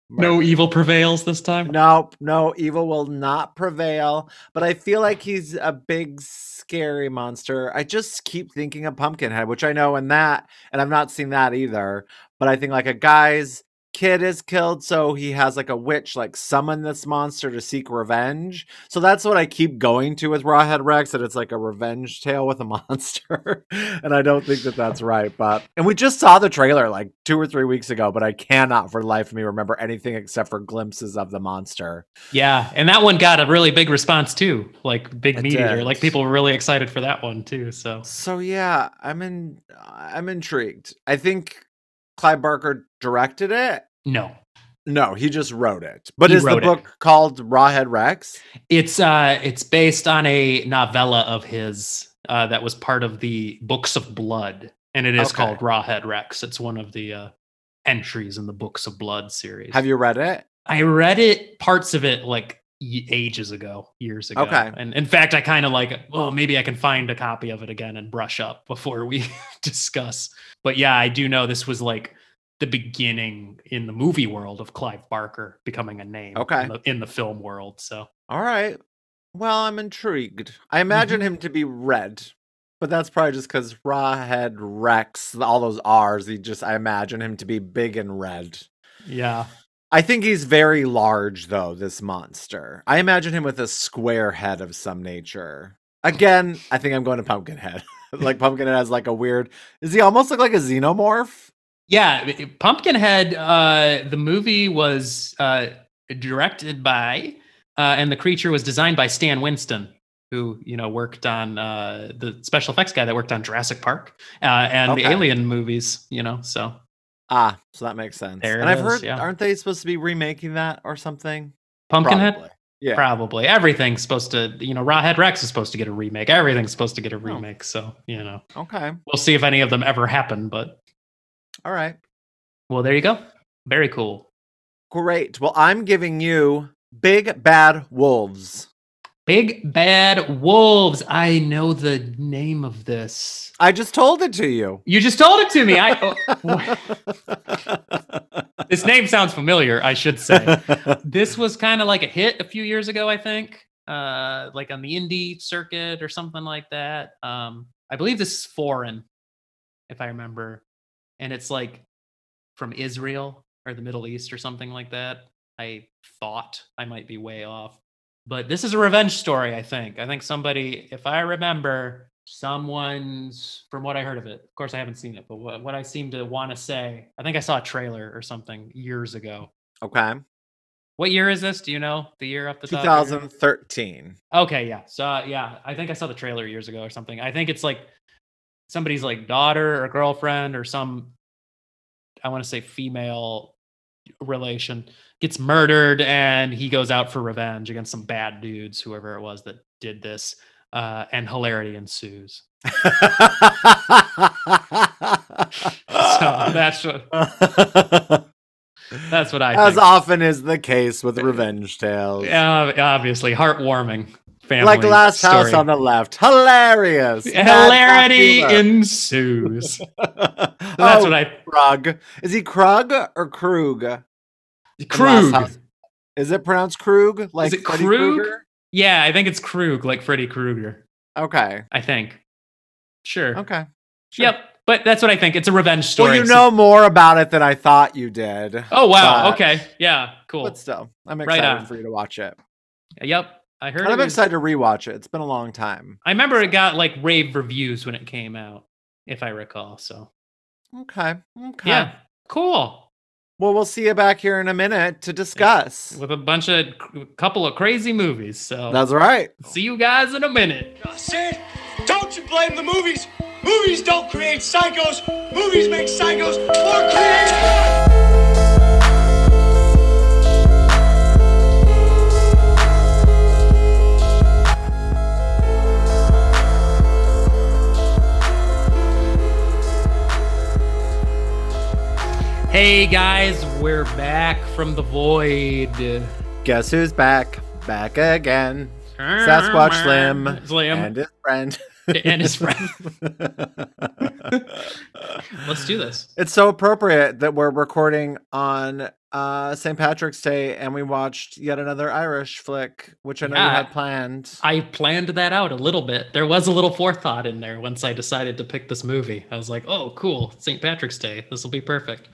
No evil prevails this time.
Nope, no evil will not prevail. But I feel like oh. he's a big, scary monster. I just keep thinking of Pumpkinhead, which I know in that, and I've not seen that either. But I think like a guy's kid is killed, so he has like a witch like summon this monster to seek revenge. So that's what I keep going to with Rawhead Rex, that it's like a revenge tale with a [LAUGHS] monster. and I don't think that that's right. But and we just saw the trailer like two or three weeks ago, but I cannot for the life of me remember anything except for glimpses of the monster.
Yeah, and that one got a really big response too, like big
It
meteor.
did.
Like people were really excited for that one too. So
So yeah, I'm in. I'm intrigued. I think Clive Barker directed it.
no,
No, he just wrote it. But
He
is the
wrote it.
book called Rawhead Rex?
it's uh, it's based on a novella of his uh, that was part of the Books of Blood, and it is
Okay.
called Rawhead Rex. It's one of the uh, entries in the Books of Blood series.
Have you read it?
I read it, parts of it, like ages ago, years ago.
Okay.
And in fact, I kind of like, well, maybe I can find a copy of it again and brush up [LAUGHS] before we [LAUGHS] discuss. But yeah, I do know this was like the beginning in the movie world of Clive Barker becoming a name.
Okay.
In the, in the film world. So
All right. Well, I'm intrigued. I imagine
Mm-hmm.
him to be red, but that's probably just because Rawhead Rex, all those R's. He just, I imagine him to be big and red.
yeah.
I think he's very large, though, this monster. I imagine him with a square head of some nature. Again, I think I'm going to Pumpkinhead. [LAUGHS] like Pumpkinhead has like a weird. Does he almost look like a xenomorph?
Yeah. Pumpkinhead, uh, the movie was uh, directed by, uh, and the creature was designed by Stan Winston, who you know worked on uh, the special effects guy that worked on Jurassic Park uh, and the Alien movies. You know, so
Ah, so that makes sense.
There
and I've
is,
heard,
yeah.
aren't they supposed to be remaking that or something?
Pumpkinhead.
Probably. Yeah.
Probably everything's supposed to, you know, Rawhead Rex is supposed to get a remake. Everything's supposed to get a
Oh.
remake. So, you know,
Okay.
we'll see if any of them ever happen. But
All right.
well, there you go. Very cool.
Great. Well, I'm giving you Big Bad Wolves.
Big Bad Wolves. I know the name of this.
I just told it to you.
You just told it to me. I oh, [LAUGHS] this name sounds familiar. I should say this was kind of like a hit a few years ago. I think, uh, like on the indie circuit or something like that. Um, I believe this is foreign, if I remember, and it's like from Israel or the Middle East or something like that. I thought I might be way off, but this is a revenge story. I think. I think somebody, if I remember, someone's from what I heard of it. Of course, I haven't seen it, but what, what I seem to want to say, I think I saw a trailer or something years ago.
okay.
What year is this? Do you know the year off the top? of your head?
2013.
Okay, yeah. So uh, yeah, I think I saw the trailer years ago or something. I think it's like somebody's like daughter or girlfriend or some I want to say female relation gets murdered and he goes out for revenge against some bad dudes, whoever it was that did this. Uh, and hilarity ensues. [LAUGHS] [LAUGHS] So that's what that's what I
As
think.
often is the case with revenge tales.
Uh, obviously, heartwarming family.
like Last House on the Left. Hilarious.
Hilarity ensues. [LAUGHS]
That's
That's what I
Krug. Is he Krug or Krug?
Krug.
Is it pronounced Krug? Like Is
it
Freddy
Krug?
Krueger?
Yeah, I think it's Krug, like Freddy Krueger.
Okay.
I think. Sure.
Okay. Sure.
Yep. But that's what I think. It's a revenge story.
Well, you know more about it than I thought you did.
Oh wow.
but-
okay. Yeah. Cool.
But still, I'm excited
on.
for you to watch it.
Yep. I heard.
And
it
I'm
was-
excited to rewatch it. It's been a long time.
I remember it got like rave reviews when it came out, if I recall. So
Okay. Okay.
yeah. Cool.
Well, we'll see you back here in a minute to discuss.
With a bunch of couple of crazy movies. So
That's right.
see you guys in a minute.
Sid, don't you blame the movies. Movies don't create psychos. Movies make psychos more creative.
Hey guys, we're back from the void.
Guess who's back? Back again. Sasquatch Slim,
Slim
and his friend.
and his friend. [LAUGHS] Let's do this.
It's so appropriate that we're recording on uh, St. Patrick's Day and we watched yet another Irish flick, which I know you had planned.
I planned that out a little bit. There was a little forethought in there once I decided to pick this movie. I was like, "Oh, cool, St. Patrick's Day. This will be perfect."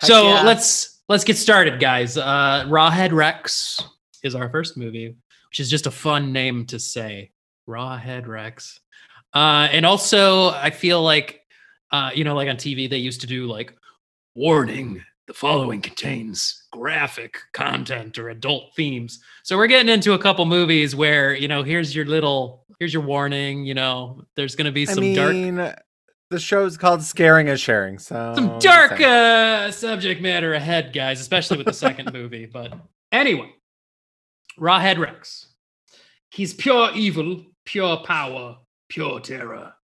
Heck
so
yeah.
let's let's get started, guys. Uh, Rawhead Rex is our first movie, which is just a fun name to say. Rawhead Rex, uh, and also I feel like, uh, you know, like on TV they used to do like, warning: the following contains graphic content or adult themes. So we're getting into a couple movies where you know, here's your little, here's your warning. You know, there's gonna be
I
some dark
mean, show is called Scaring is Sharing, so
some dark uh, subject matter ahead, guys, especially with the second [LAUGHS] movie. But anyway, Rawhead Rex. He's pure evil, pure power, pure terror.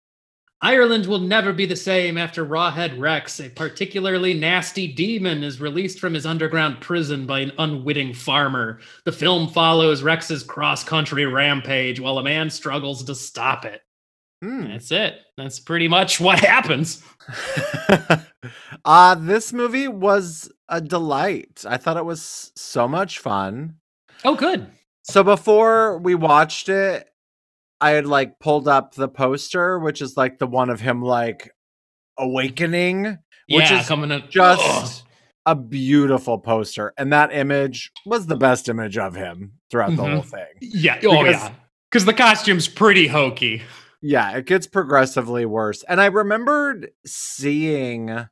Ireland will never be the same after Rawhead Rex, a particularly nasty demon, is released from his underground prison by an unwitting farmer. The film follows Rex's cross country rampage while a man struggles to stop it.
Hmm.
That's it. That's pretty much [LAUGHS] what happens. [LAUGHS]
uh this movie was a delight. I thought it was so much fun.
Oh, good.
So before we watched it, I had like pulled up the poster, which is like the one of him like awakening, which
yeah,
is
coming up
just a beautiful poster. And that image was the best image of him throughout the
Mhm.
whole thing.
Yeah. Oh,
Because-
yeah. Because the costume's pretty hokey.
Yeah, it gets progressively worse. And I remembered seeing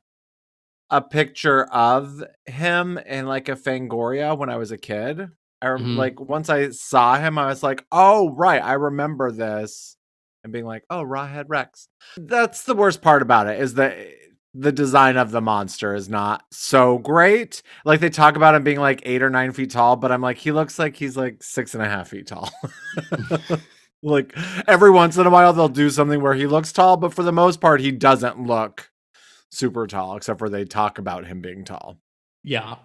a picture of him in like a Fangoria when I was a kid. I rem-
Mhm.
like once I saw him, I was like, "Oh, right, I remember this," and being like, "Oh, Rawhead Rex." That's the worst part about it is that the design of the monster is not so great. Like they talk about him being like eight or nine feet tall, but I'm like, he looks like he's like six and a half feet tall. [LAUGHS] [LAUGHS] like every once in a while, they'll do something where he looks tall, but for the most part, he doesn't look super tall, except for they talk about him being tall
Yeah.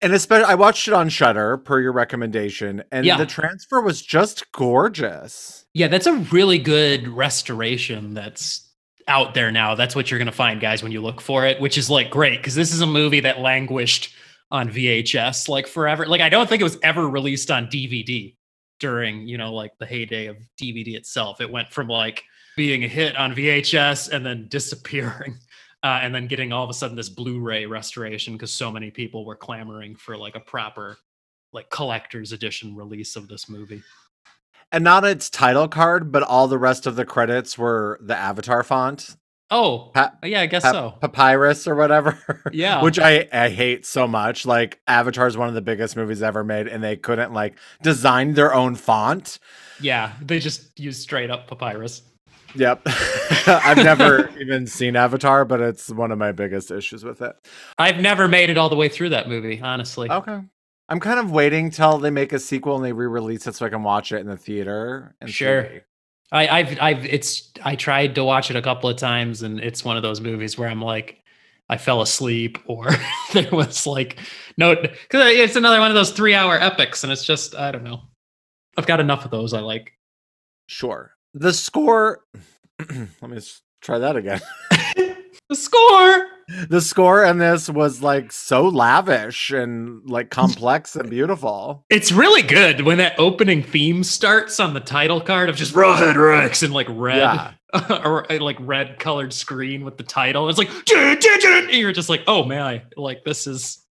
and especially I watched it on Shudder per your recommendation, and
Yeah.
the transfer was just gorgeous.
Yeah, that's a really good restoration that's out there now. That's what you're going to find, guys, when you look for it, which is like great because this is a movie that languished on VHS like forever. Like, I don't think it was ever released on DVD during, you know, like the heyday of DVD itself. It went from like being a hit on VHS and then [LAUGHS] disappearing. Uh, and then getting all of a sudden this Blu-ray restoration because so many people were clamoring for like a proper like collector's edition release of this movie.
And not its title card, but all the rest of the credits were the Avatar font,
Oh,
Pa-
yeah, I guess
pa-
so.
Papyrus or whatever.
Yeah. [LAUGHS]
which I I hate so much. Like Avatar is one of the biggest movies ever made, and they couldn't like design their own font.
Yeah, they just use straight up papyrus.
Yep, [LAUGHS] I've never [LAUGHS] even seen Avatar, but it's one of my biggest issues with it.
I've never made it all the way through that movie, honestly.
Okay. I'm kind of waiting till they make a sequel and they re-release it so I can watch it in the theater. And
Sure.
see.
I, I've, I've, it's, I tried to watch it a couple of times, and it's one of those movies where I'm like, I fell asleep, or [LAUGHS] there was like, no, because it's another one of those three hour epics, and it's just, I don't know. I've got enough of those I like.
Sure. The score. [CLEARS THROAT] let me try that again. [LAUGHS]
The score.
The score in this was like so lavish and like complex and beautiful.
It's really good when that opening theme starts on the title card of just Rawhead Rex and like red.
Yeah. [LAUGHS]
or uh, like red colored screen with the title. It's like you're just like, oh man, like this is. [LAUGHS]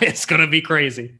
It's gonna be crazy.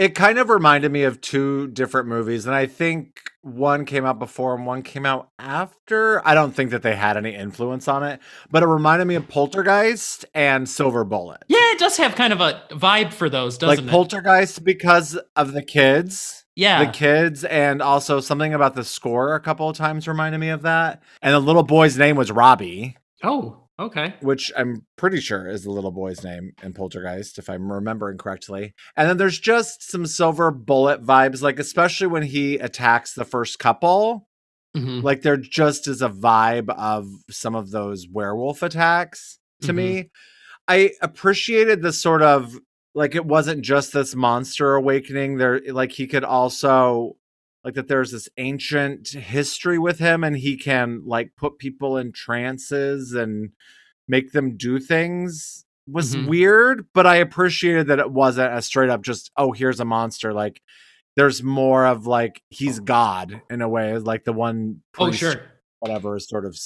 It kind of reminded me of two different movies, and I think one came out before and one came out after. I don't think that they had any influence on it, but it reminded me of Poltergeist and Silver Bullet.
Yeah, it does have kind of a vibe for those, doesn't
like
it?
Like Poltergeist because of the kids.
yeah,
The kids, and also something about the score a couple of times reminded me of that. And the little boy's name was Robbie,
oh, okay.
which I'm pretty sure is the little boy's name in Poltergeist, if I'm remembering correctly. And then there's just some silver bullet vibes, like especially when he attacks the first couple.
Mhm.
Like there just is a vibe of some of those werewolf attacks to
Mhm.
me. I appreciated the sort of like it wasn't just this monster awakening. There like he could also like that there's this ancient history with him and he can like put people in trances and make them do things was
Mhm.
weird, but I appreciated that it wasn't a straight up just, oh, here's a monster. Like there's more of like he's God in a way, like the one
Oh, sure.
whatever is sort of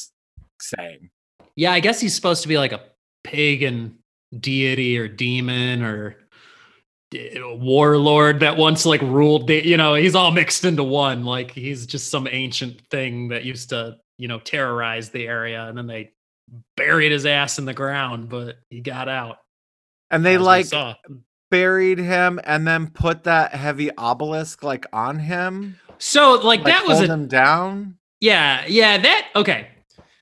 saying.
Yeah, I guess he's supposed to be like a pagan deity or demon or warlord that once like ruled the, you know, he's all mixed into one. Like he's just some ancient thing that used to, you know, terrorize the area and then they buried his ass in the ground, but he got out.
And they like buried him and then put that heavy obelisk like on him.
So like,
Like,
that was a
him down.
Yeah, yeah, that okay.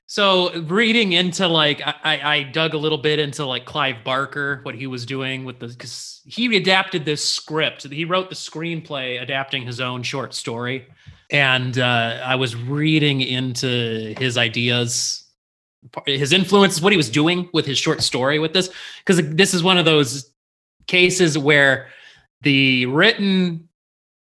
So reading into like I, I dug a little bit into like Clive Barker, what he was doing with the because he adapted this script. He wrote the screenplay adapting his own short story. And uh, I was reading into his ideas, his influences, what he was doing with his short story with this. Because this is one of those cases where the written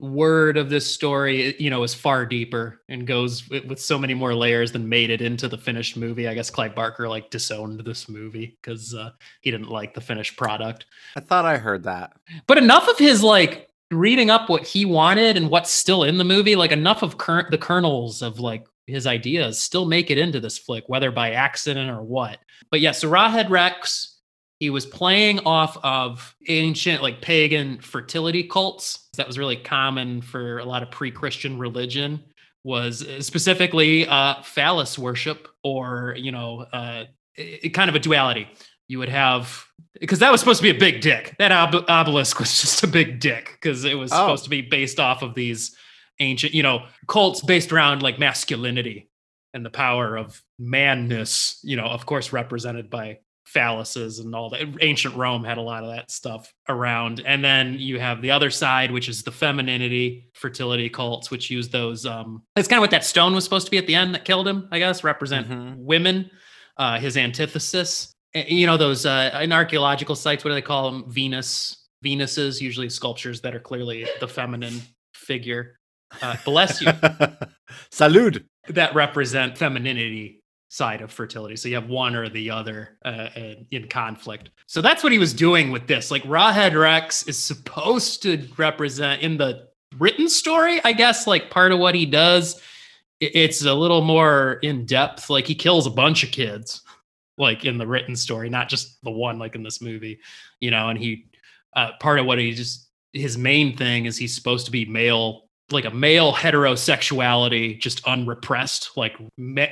word of this story you know is far deeper and goes with, so many more layers than made it into the finished movie. I guess clive barker like disowned this movie because uh, he didn't like the finished product.
I thought I heard that.
but enough of his like reading up what he wanted and what's still in the movie like enough of current the kernels of like his ideas still make it into this flick whether by accident or what. But yeah so rawhead rex he was playing off of ancient like pagan fertility cults that was really common for a lot of pre-christian religion was uh, specifically uh phallus worship or you know uh it, it kind of a duality you would have because that was supposed to be a big dick. That ob- obelisk was [LAUGHS] just a big dick because it was
Oh.
supposed to be based off of these ancient, you know, cults based around like masculinity and the power of manness. You know, of course, represented by phalluses and all that. Ancient Rome had a lot of that stuff around, and then you have the other side, which is the femininity, fertility cults, which use those. Um, it's kind of what that stone was supposed to be at the end that killed him, I guess, represent
Mhm.
women. Uh, his antithesis you know those uh, in archaeological sites what do they call them venus venuses usually sculptures that are clearly the feminine figure uh, bless you [LAUGHS]
Salud.
that represent femininity side of fertility. So you have one or the other uh, in conflict. So that's what he was doing with this. Like rawhead rex is supposed to represent in the written story i guess like part of what he does it's a little more in depth. Like he kills a bunch of kids like in the written story not just the one like in this movie you know and he uh, part of what he just his main thing is he's supposed to be male like a male heterosexuality just unrepressed like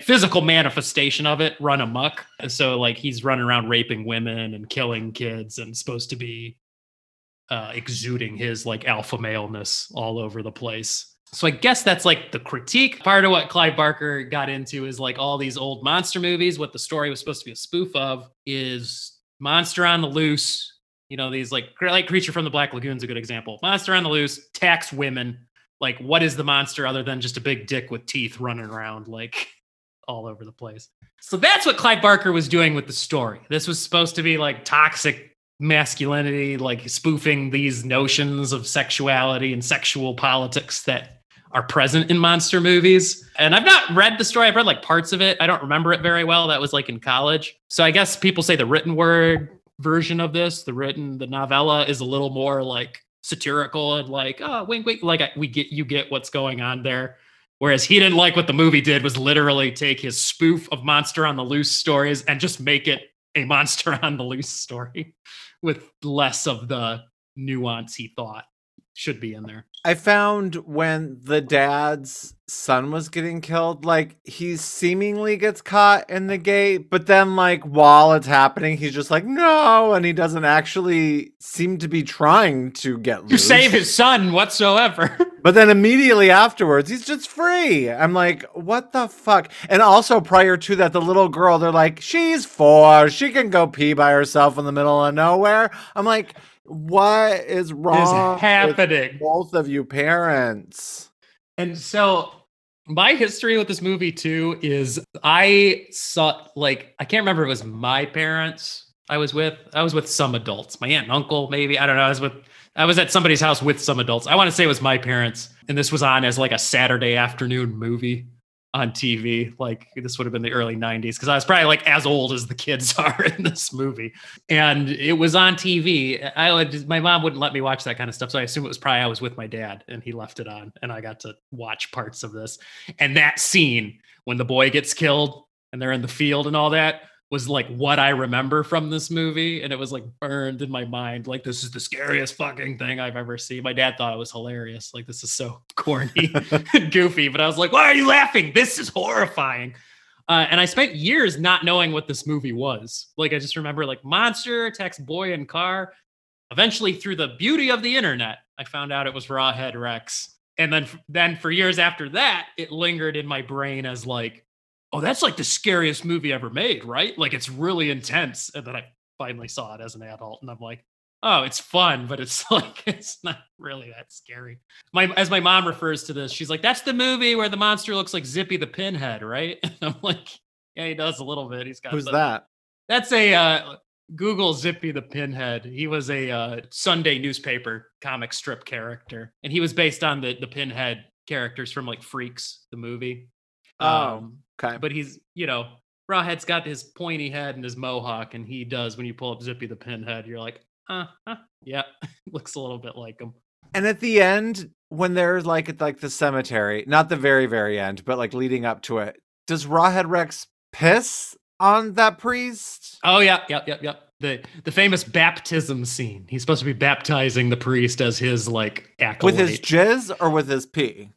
physical manifestation of it run amok so like he's running around raping women and killing kids and supposed to be uh exuding his like alpha maleness all over the place so I guess that's like the critique. Part of what Clive Barker got into is like all these old monster movies. What the story was supposed to be a spoof of is Monster on the Loose. You know, these like like Creature from the Black Lagoon's a good example. Monster on the Loose, tax women. Like, what is the monster other than just a big dick with teeth running around like [LAUGHS] all over the place? So that's what Clive Barker was doing with the story. This was supposed to be like toxic masculinity, like spoofing these notions of sexuality and sexual politics that are present in monster movies. And I've not read the story. I've read like parts of it. I don't remember it very well. That was like in college. So I guess people say the written word version of this, the written, the novella is a little more like satirical and like, oh, wink, wink. Like I, we get, you get what's going on there. Whereas he didn't like what the movie did was literally take his spoof of Monster on the Loose stories and just make it a [LAUGHS] Monster on the Loose story with less of the nuance he thought should be in there.
I found when the dad's son was getting killed, like he seemingly gets caught in the gate, but then like while it's happening, he's just like, no, and he doesn't actually seem to be trying to get
To
loose.
save his son whatsoever. [LAUGHS]
But then immediately afterwards, he's just free. I'm like, what the fuck? And also prior to that, the little girl, they're like, she's four. She can go pee by herself in the middle of nowhere. I'm like, what is wrong with
happening.
both of you parents?
And so my history with this movie too is I saw like I can't remember if it was my parents I was with. I was with some adults, my aunt and uncle, maybe. I don't know. I was with I was at somebody's house with some adults. I want to say it was my parents, and this was on as like a Saturday afternoon movie on TV. Like this would have been the early 90s because I was probably like as old as the kids [LAUGHS] are in this movie. And it was on TV. I would my mom wouldn't let me watch that kind of stuff. So I assume it was probably I was with my dad and he left it on and I got to watch parts of this. And that scene when the boy gets killed and they're in the field and all that was like what I remember from this movie. And it was like burned in my mind. Like, this is the scariest fucking thing I've ever seen. My dad thought it was hilarious. Like, this is so [LAUGHS] corny and [LAUGHS] goofy. But I was like, why are you laughing? This is horrifying. Uh, and I spent years not knowing what this movie was. Like, I just remember like monster attacks boy and car. Eventually, through the beauty of the internet, I found out it was Rawhead Rex. And then, then for years after that, it lingered in my brain as like, oh, that's like the scariest movie ever made, right? Like it's really intense. And then I finally saw it as an adult, and I'm like, oh, it's fun, but it's [LAUGHS] like it's not really that scary. My as my mom refers to this, she's like, that's the movie where the monster looks like Zippy the Pinhead, right? [LAUGHS] And I'm like, yeah, he does a little bit. He's got
Who's
the-
that?
That's a uh, Google Zippy the Pinhead. He was a uh, Sunday newspaper comic strip character, and he was based on the the Pinhead characters from like Freaks, the movie.
Oh, Okay.
but he's you know Rawhead's got his pointy head and his mohawk, and he does when you pull up Zippy the Pinhead, you're like, uh, huh, yeah, [LAUGHS] looks a little bit like him.
And at the end, when they're like at like the cemetery, not the very very end, but like leading up to it, does Rawhead Rex piss on that priest?
Oh yeah, yep, yep, yep. The the famous baptism scene. He's supposed to be baptizing the priest as his like acolyte.
With his jizz or with his pee?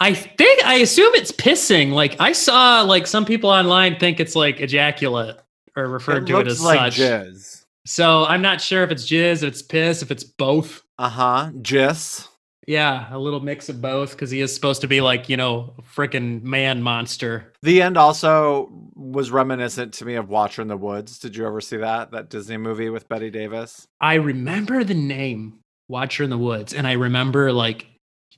I think I assume it's pissing. Like I saw like some people online think it's like ejaculate or referred
it
to it as
like
such.
jizz.
So I'm not sure if it's jizz, if it's piss, if it's both.
Uh huh. Jis.
Yeah, a little mix of both because he is supposed to be like, you know, a freaking man monster.
The end also was reminiscent to me of Watcher in the Woods. Did you ever see that? That Disney movie with Bette Davis?
I remember the name Watcher in the Woods, and I remember like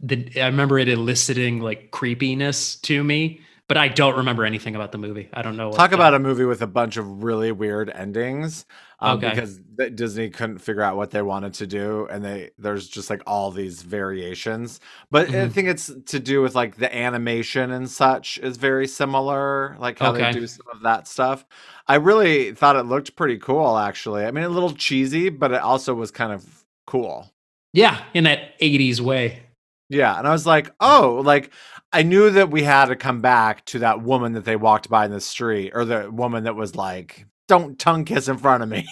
the I remember it eliciting like creepiness to me, but I don't remember anything about the movie. I don't know. what
Talk about a movie with a bunch of really weird endings. Um,
Okay.
Because Disney couldn't figure out what they wanted to do, and they there's just like all these variations. But I
Mhm.
think it's to do with like the animation and such is very similar, like how
Okay.
they do some of that stuff. I really thought it looked pretty cool, actually. I mean, a little cheesy, but it also was kind of cool.
yeah, in that '80s way.
Yeah, and I was like, oh, like I knew that we had to come back to that woman that they walked by in the street, or the woman that was like, "Don't tongue kiss in front of me."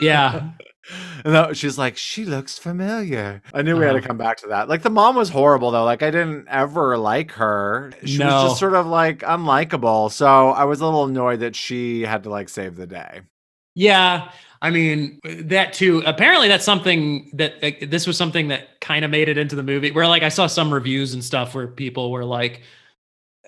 Yeah, [LAUGHS]
and that, she's like, "She looks familiar." I knew we had to
Uh-huh.
come back to that. Like the mom was horrible though. Like I didn't ever like her. She was just sort of like unlikable. So I was a little annoyed that she had to like save the day.
yeah. I mean that too. Apparently, that's something that like, this was something that kind of made it into the movie. Where like I saw some reviews and stuff where people were like,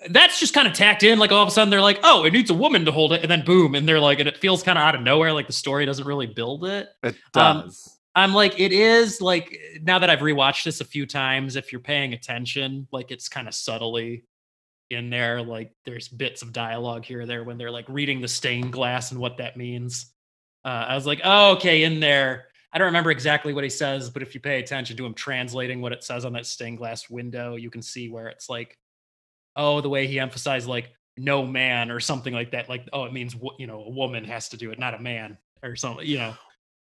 "That's just kind of tacked in." Like all of a sudden they're like, "Oh, it needs a woman to hold it," and then boom, and they're like, and it feels kind of out of nowhere. Like the story doesn't really build it.
It
Um,
does.
I'm like, it is like now that I've rewatched this a few times, if you're paying attention, like it's kind of subtly in there. Like there's bits of dialogue here or there when they're like reading the stained glass and what that means. Uh, I was like, oh, okay, in there. I don't remember exactly what he says, but if you pay attention to him translating what it says on that stained glass window, you can see where it's like, oh, the way he emphasized like no man or something like that. Like, oh, it means you know a woman has to do it, not a man or something. You know,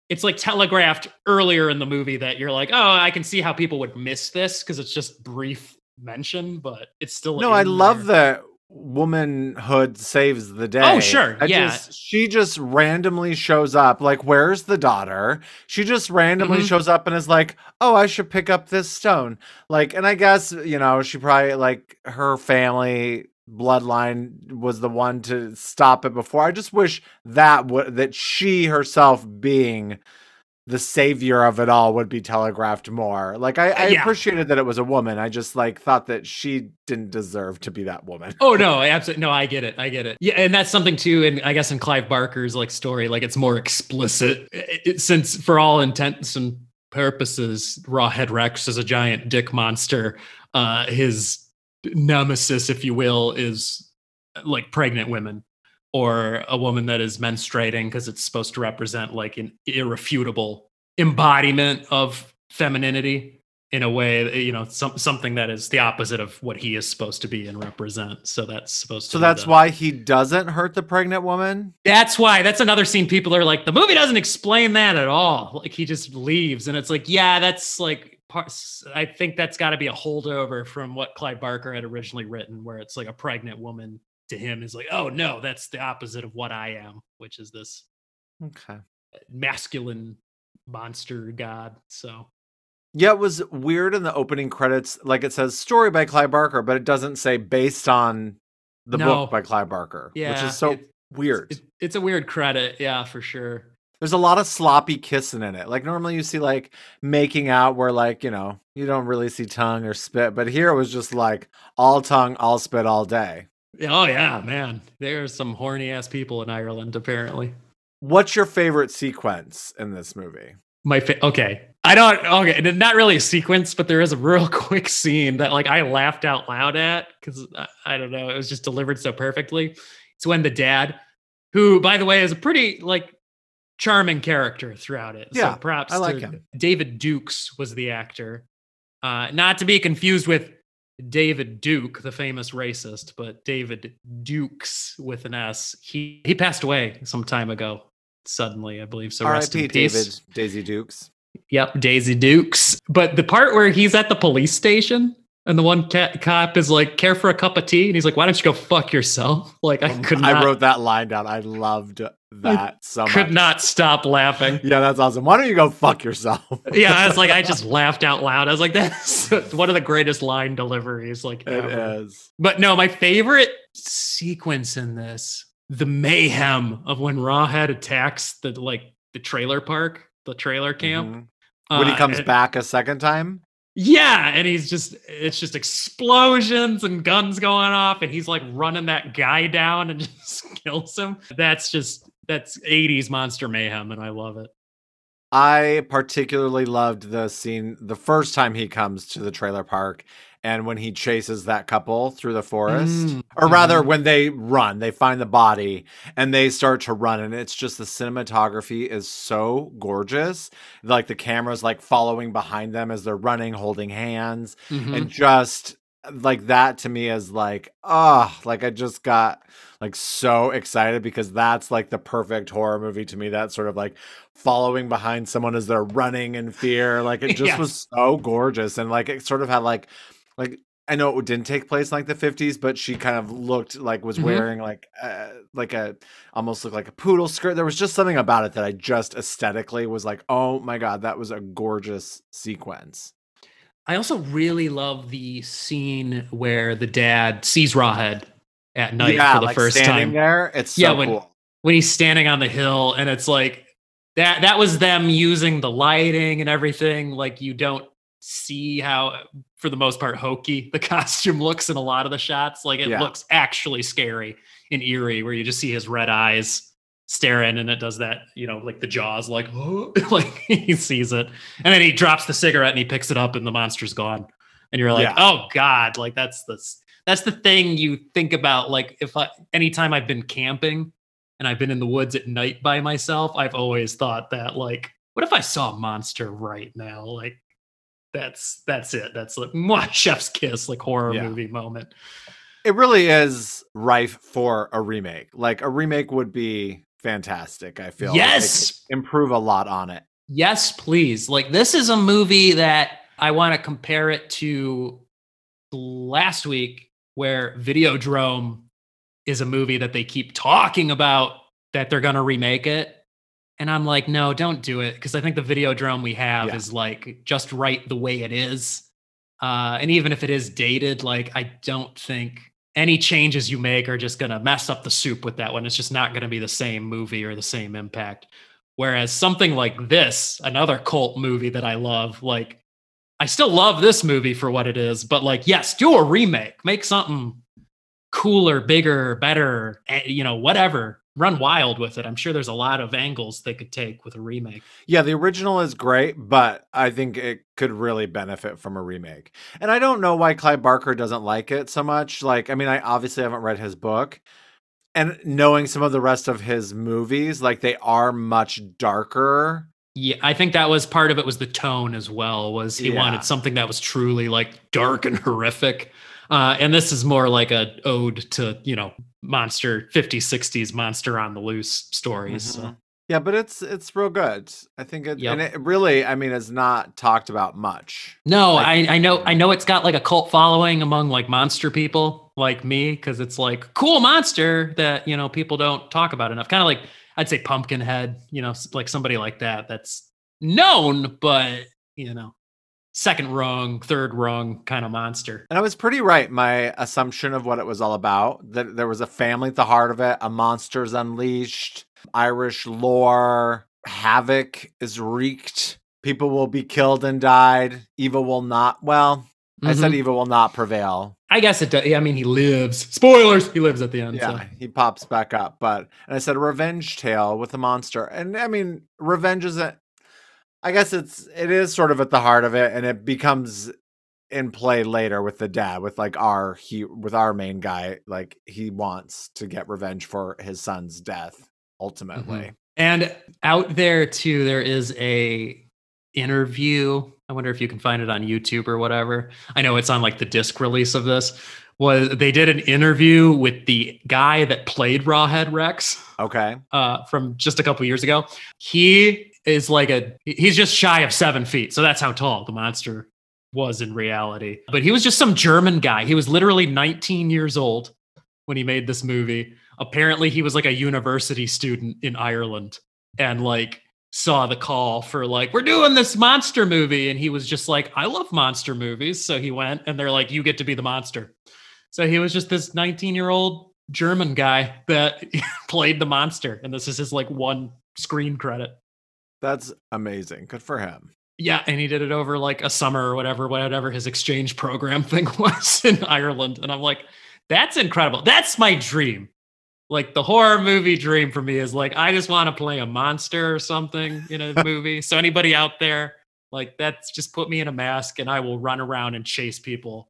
it's like telegraphed earlier in the movie that you're like, oh, I can see how people would miss this because it's just brief mention, but it's still
No, I love
there.
that womanhood saves the day.
Oh, sure,
I
yeah.
just she just randomly shows up. Like, where's the daughter? She just randomly
Mhm.
shows up and is like, "Oh, I should pick up this stone." Like, and I guess you know she probably like her family bloodline was the one to stop it before. I just wish that would that she herself being the savior of it all would be telegraphed more. Like I, I
Yeah.
appreciated that it was a woman. I just like thought that she didn't deserve to be that woman.
Oh no, absolutely no, I get it. I get it. Yeah, and that's something too. And I guess in Clive Barker's like story, like it's more explicit It- it- since for all intents and purposes, Rawhead Rex is a giant dick monster. Uh, his nemesis, if you will, is like pregnant women or a woman that is menstruating because it's supposed to represent like an irrefutable embodiment of femininity in a way you know some, something that is the opposite of what he is supposed to be and represent so that's supposed to
So that's
the-
why he doesn't hurt the pregnant woman.
that's why that's another scene people are like the movie doesn't explain that at all like he just leaves and it's like yeah that's like i think that's got to be a holdover from what clive barker had originally written where it's like a pregnant woman to him is like oh no that's the opposite of what i am which is this
Okay.
masculine monster god so
Yeah, it was weird in the opening credits. Like it says story by Clive Barker, but it doesn't say based on the
No.
book by Clive Barker,
yeah
which is so
it-
weird.
it- it's a weird credit yeah for sure
There's a lot of sloppy kissing in it. Like normally you see like making out where like, you know, you don't really see tongue or spit, but here it was just like all tongue, all spit all day.
Oh yeah man. There's some horny ass people in ireland apparently.
What's your favorite sequence in this movie?
my fa- okay. I don't okay not really a sequence but there is a real [LAUGHS] quick scene that like i laughed out loud at because I, I don't know it was just delivered so perfectly. It's when the dad who by the way is a pretty like charming character throughout it.
Yeah,
so props
I like
to
him.
david dukes was the actor. Uh not to be confused with david duke the famous racist but david dukes with an s he he passed away some time ago suddenly i believe so rest in peace
David Daisy Dukes.
Yep, Daisy Dukes. But the part where he's at the police station and the one cat cop is like, "Care for a cup of tea?" and he's like, "Why don't you go fuck yourself?" [LAUGHS] Like I could not,
Um, I wrote that line down. I loved that so
could not stop laughing.
Yeah, that's awesome. Why don't you go fuck yourself? [LAUGHS]
Yeah, I was like, I [LAUGHS] just laughed out loud. I was like, "That's [LAUGHS] one of the greatest line deliveries like
It
ever."
is.
But no, my favorite sequence in this, the mayhem of when Rawhead attacks the like the trailer park, the trailer camp.
Mhm. when he
Uh,
comes
and-
back a second time.
Yeah, and he's just it's just explosions and guns going off, and he's like running that guy down and just kills him. That's just that's 80s monster mayhem, and I love it.
I particularly loved the scene the first time he comes to the trailer park and when he chases that couple through the forest.
Mm,
Or rather,
mhm.
when they run, they find the body and they start to run. And it's just the cinematography is so gorgeous. Like the camera's like following behind them as they're running, holding hands.
Mhm.
And just like that to me is like, oh, like I just got like so excited because that's like the perfect horror movie to me. That sort of like following behind someone as they're running in fear. Like it just
Yes.
was so gorgeous. And like it sort of had like, like, I know it didn't take place in like the 50s, but she kind of looked like was
Mhm.
wearing like uh, like a almost looked like a poodle skirt. There was just something about it that I just aesthetically was like, oh my god, that was a gorgeous sequence.
I also really love the scene where the dad sees Rawhead at night for the
like
first
standing
time.
there. It's so
Yeah, when-
cool.
when he's standing on the hill and it's like that that was them using the lighting and everything like you don't see how for the most part hokey [LAUGHS] the costume looks in a lot of the shots like it
Yeah.
looks actually scary and eerie where you just see his red eyes staring and it does that you know like the jaws like [GASPS] [LAUGHS] like he sees it and then he drops the cigarette and he picks it up and the monster's gone and you're like
Yeah.
oh god like that's the that's the thing you think about like if i anytime i've been camping and I've been in the woods at night by myself, I've always thought that like, what if I saw a monster right now? Like that's that's it. That's like [LAUGHS] mwah, chef's kiss, like horror
Yeah.
movie moment.
It really is rife for a remake. Like a remake would be fantastic. I feel
Yes!
could improve a lot on it.
Yes, please. Like this is a movie that I want to compare it to last week where Videodrome is a movie that they keep talking about that they're going to remake it. And I'm like, no, don't do it because I think the Videodrome we have
Yeah.
is like just right the way it is. Uh, and even if it is dated, like I don't think any changes you make are just going to mess up the soup with that one. It's just not going to be the same movie or the same impact. Whereas something like this, another cult movie that I love, like I still love this movie for what it is, but like, yes, do a remake, make something cooler, bigger, better, eh, you know, whatever. Run wild with it. I'm sure there's a lot of angles they could take with a remake.
Yeah, the original is great, but I think it could really benefit from a remake. And I don't know why Clive Barker doesn't like it so much. Like, I mean, I obviously haven't read his book. And knowing some of the rest of his movies, like they are much darker.
Yeah, I think that was part of it was the tone as well. Was he
Yeah.
wanted something that was truly like dark and [LAUGHS] horrific. Uh, and this is more like a ode to, you know, monster 50s, 60s monster on the loose stories. So
Mhm. Yeah, but it's it's real good. I think it
Yep.
and it really, I mean, it's not talked about much.
No,
Like-
I, I know I know it's got like a cult following among like monster people like me because it's like cool monster that you know people don't talk about enough. Kind of like I'd say Pumpkinhead, you know, like somebody like that that's known, but you know, second rung, third rung kind of monster.
And I was pretty right. My assumption of what it was all about that there was a family at the heart of it, a monster's unleashed, Irish lore, havoc is wreaked, people will be killed and died, evil will not. Well, I said
Mhm.
evil will not prevail.
I guess it. does. I mean, he lives. Spoilers. He lives at the end.
Yeah,
so.
he pops back up. But and I said a revenge tale with a monster, and I mean, revenge isn't. I guess it's it is sort of at the heart of it, and it becomes in play later with the dad, with like our he with our main guy, like he wants to get revenge for his son's death ultimately.
And out there too, there is a interview. I wonder if you can find it on YouTube or whatever. I know it's on like the disc release of this. Was they did an interview with the guy that played Rawhead Rex
Okay,
uh, from just a couple years ago. He is like a he's just shy of seven feet, so that's how tall the monster was in reality. But he was just some German guy. He was literally 19 years old when he made this movie. Apparently, he was like a university student in Ireland and like saw the call for like we're doing this monster movie and he was just like I love monster movies so he went and they're like you get to be the monster so he was just this 19 year old German guy that [LAUGHS] played the monster and this is his like one screen credit
That's amazing. Good for him.
Yeah, and he did it over like a summer or whatever, whatever his exchange program [LAUGHS] thing was in Ireland. And I'm like, that's incredible. That's my dream. Like the horror movie dream for me is like I just want to play a monster or something in a [LAUGHS] movie. so anybody out there, like that's just put me in a mask and I will run around and chase people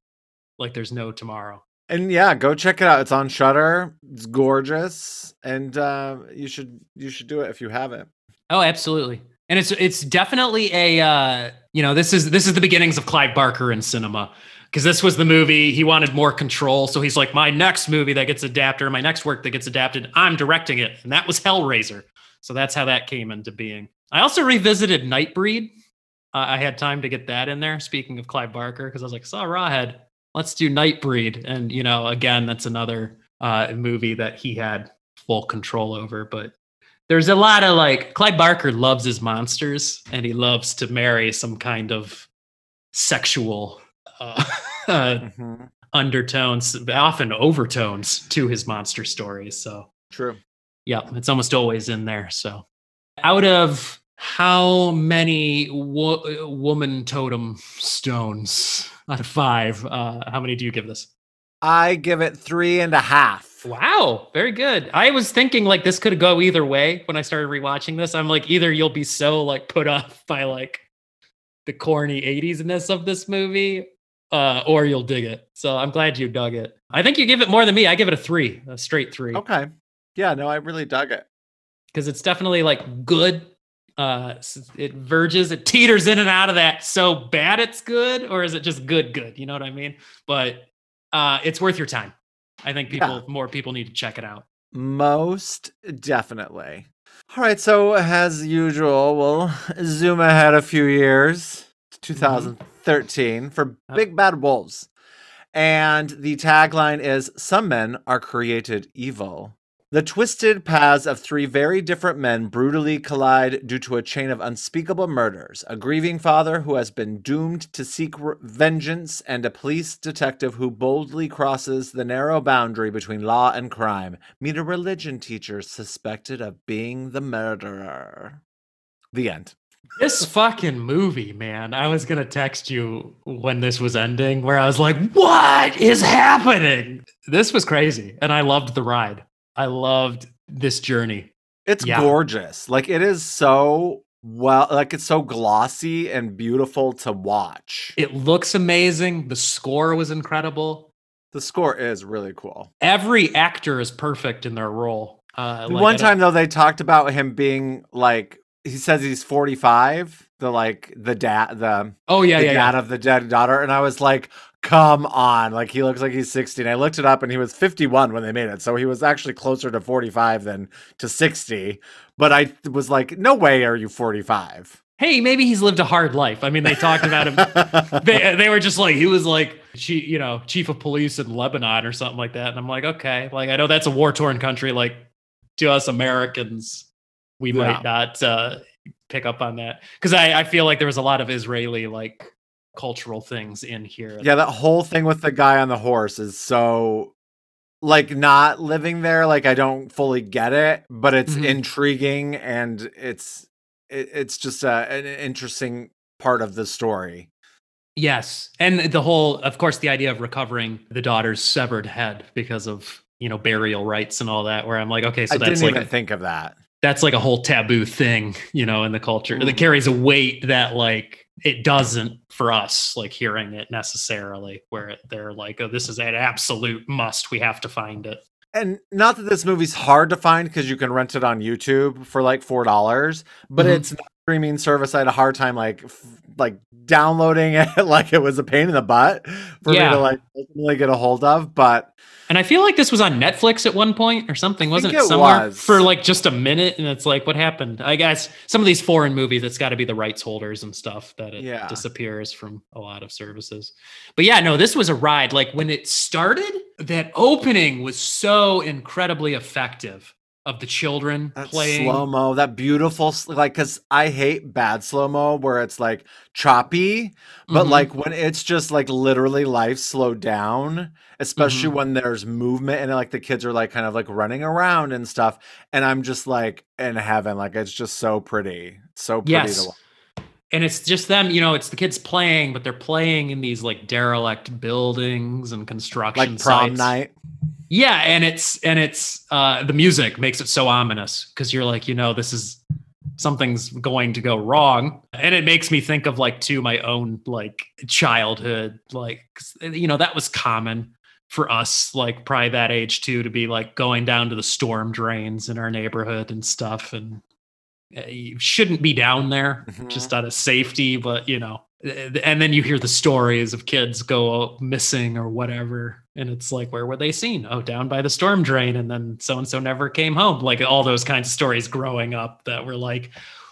like there's no tomorrow.
And yeah, go check it out. It's on Shudder. It's gorgeous, and uh, you should you should do it if you haven't.
Oh, absolutely. And it's it's definitely a uh, you know this is this is the beginnings of Clive Barker in cinema because this was the movie he wanted more control. So he's like, my next movie that gets adapted, my next work that gets adapted, I'm directing it, and that was Hellraiser. So that's how that came into being. I also revisited Nightbreed. Uh, I had time to get that in there. Speaking of Clive Barker, because I was like, saw Rawhead, let's do Nightbreed, and you know, again, that's another uh, movie that he had full control over, but there's a lot of like Clive Barker loves his monsters and he loves to marry some kind of sexual uh, [LAUGHS]
Mm-hmm.
undertones, often overtones to his monster stories. So,
True.
yeah, it's almost always in there. So, out of how many wo- woman totem stones out of five, uh, how many do you give this?
I give it three and a half.
Wow, very good. I was thinking like this could go either way when I started rewatching this. I'm like, either you'll be so like put off [LAUGHS] by like the corny 80s-ness of this movie, uh, or you'll dig it. So I'm glad you dug it. I think you give it more than me. I give it a three, a straight three.
Okay. Yeah, no, I really dug it.
Because it's definitely like good. Uh it verges, it teeters in and out of that so bad it's good, or is it just good, good? You know what I mean? But uh it's worth your time. I think people
Yeah.
more people need to check it out.
Most definitely. All right, so as usual, we'll [LAUGHS] zoom ahead a few years to mm-hmm. 2013 for Big Bad Wolves. And the tagline is Some men are created evil. The twisted paths of three very different men brutally collide due to a chain of unspeakable murders. A grieving father who has been doomed to seek re- vengeance, and a police detective who boldly crosses the narrow boundary between law and crime. Meet a religion teacher suspected of being the murderer. The end.
This fucking movie, man. I was gonna text you when this was ending, where I was like, "What is happening?" This was crazy, and I loved the ride. I loved this journey.
It's
Yeah.
gorgeous. Like it is so well, like it's so glossy and beautiful to watch.
It looks amazing. The score was incredible.
the score is really cool.
Every actor is perfect in their role. Uh, like,
One time though, they talked about him being like he says he's 45, the like the dad the,
oh yeah,
the
yeah,
dad
yeah.
of the dead daughter, and I was like, come on. Like he looks like he's 60. And I looked it up and he was 51 when they made it. So he was actually closer to 45 than to 60. But I was like, no way are you 45.
Hey, maybe he's lived a hard life. I mean, they talked about him. [LAUGHS] they, they were just like he was like chief, you know, chief of police in Lebanon or something like that. And I'm like, okay, like I know that's a war torn country. Like to us Americans, we
Yeah.
might not uh, pick up on that because I, I feel like there was a lot of Israeli like cultural things in here.
Yeah, that whole thing with the guy on the horse is so like not living there. Like I don't fully get it, but it's
Mhm.
intriguing and it's it, it's just a, an interesting part of the story.
Yes, and the whole, of course, the idea of recovering the daughter's severed head because of you know burial rights and all that. Where I'm like, okay, so
I
that's
didn't
like
even
a,
think of that.
that's like a whole taboo thing, you know, in the culture that
Mhm.
carries a weight that like it doesn't for us, like hearing it necessarily, where they're like, oh, this is an absolute must. We have to find it.
And not that this movie's hard to find because you can rent it on YouTube for like four dollars, but
Mhm.
it's not streaming service. I had a hard time like f- like downloading it, [LAUGHS] like it was a pain in the butt for me to like ultimately get a hold of. But
And I feel like this was on Netflix at one point or something, wasn't it?
it
Somewhere
was.
for like just a minute, and it's like, what happened? I guess some of these foreign movies, it's got to be the rights holders and stuff that it
Yeah.
disappears from a lot of services. But yeah, no, this was a ride. Like when it started, that opening was so incredibly effective. Of the children
That
playing.
slow mo, that beautiful, like, because I hate bad slow mo where it's like choppy, but
Mhm.
like when it's just like literally life slowed down, especially
Mm-hmm.
when there's movement and like the kids are like kind of like running around and stuff. And I'm just like in heaven. Like, it's just so pretty. So pretty
Yes. and it's just them, you know, it's the kids playing, but they're playing in these like derelict buildings and construction
Like prom
sites.
night.
Yeah, and it's and it's uh the music makes it so ominous because you're like, you know, this is something's going to go wrong. And it makes me think of like to my own like childhood, like you know, that was common for us, like probably that age too, to be like going down to the storm drains in our neighborhood and stuff. And uh, you shouldn't be down there
Mhm.
just out of safety, but you know, and then you hear the stories of kids go missing or whatever and it's like where were they seen oh down by the storm drain and then so and so never came home like all those kinds of stories growing up that were like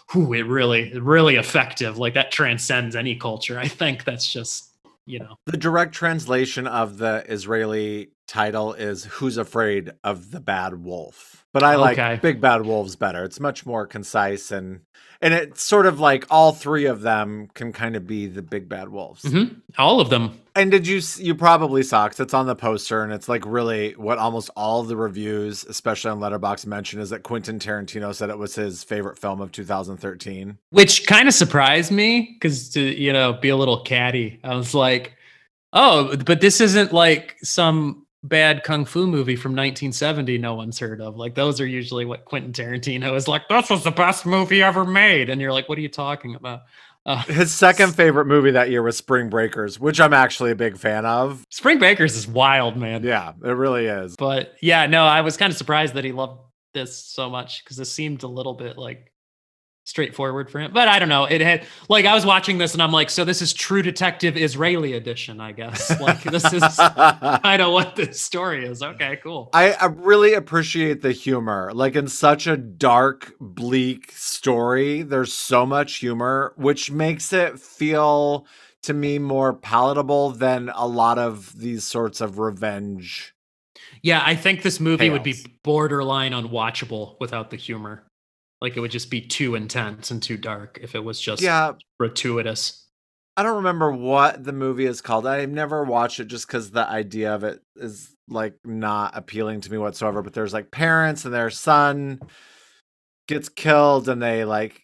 who it really really effective like that transcends any culture i think that's just you know
The direct translation of the Israeli title is Who's Afraid of the Bad Wolf. But I like
Okay.
Big Bad Wolves better. It's much more concise and and it's sort of like all three of them can kind of be the big bad wolves.
Mhm. all of them
And did you you probably saw cuz it's on the poster and it's like really what almost all the reviews, especially on Letterboxd, mention is that Quentin Tarantino said it was his favorite film of 2013.
which kind of surprised me because to you know be a little catty i was like oh but this isn't like some bad kung fu movie from 1970 no one's heard of like those are usually what quentin tarantino is like this was the best movie ever made and you're like what are you talking about uh,
His second favorite movie that year was Spring Breakers, which I'm actually a big fan of.
spring Breakers is wild man
Yeah, it really is.
but yeah no i was kind of surprised that he loved this so much because it seemed a little bit like straightforward for him but i don't know. It had like i was watching this and i'm like so this is true detective israeli edition i guess. [LAUGHS] Like this is [LAUGHS] kind of what this story is. Okay cool.
I, I really appreciate the humor. Like in such a dark, bleak story, there's so much humor, which makes it feel to me more palatable than a lot of these sorts of revenge.
yeah i think this movie would be borderline unwatchable without the humor like it would just be too intense and too dark if it was just
Yeah,
gratuitous
I don't remember what the movie is called. I've never watched it just because the idea of it is like not appealing to me whatsoever. But there's like parents and their son gets killed, and they like.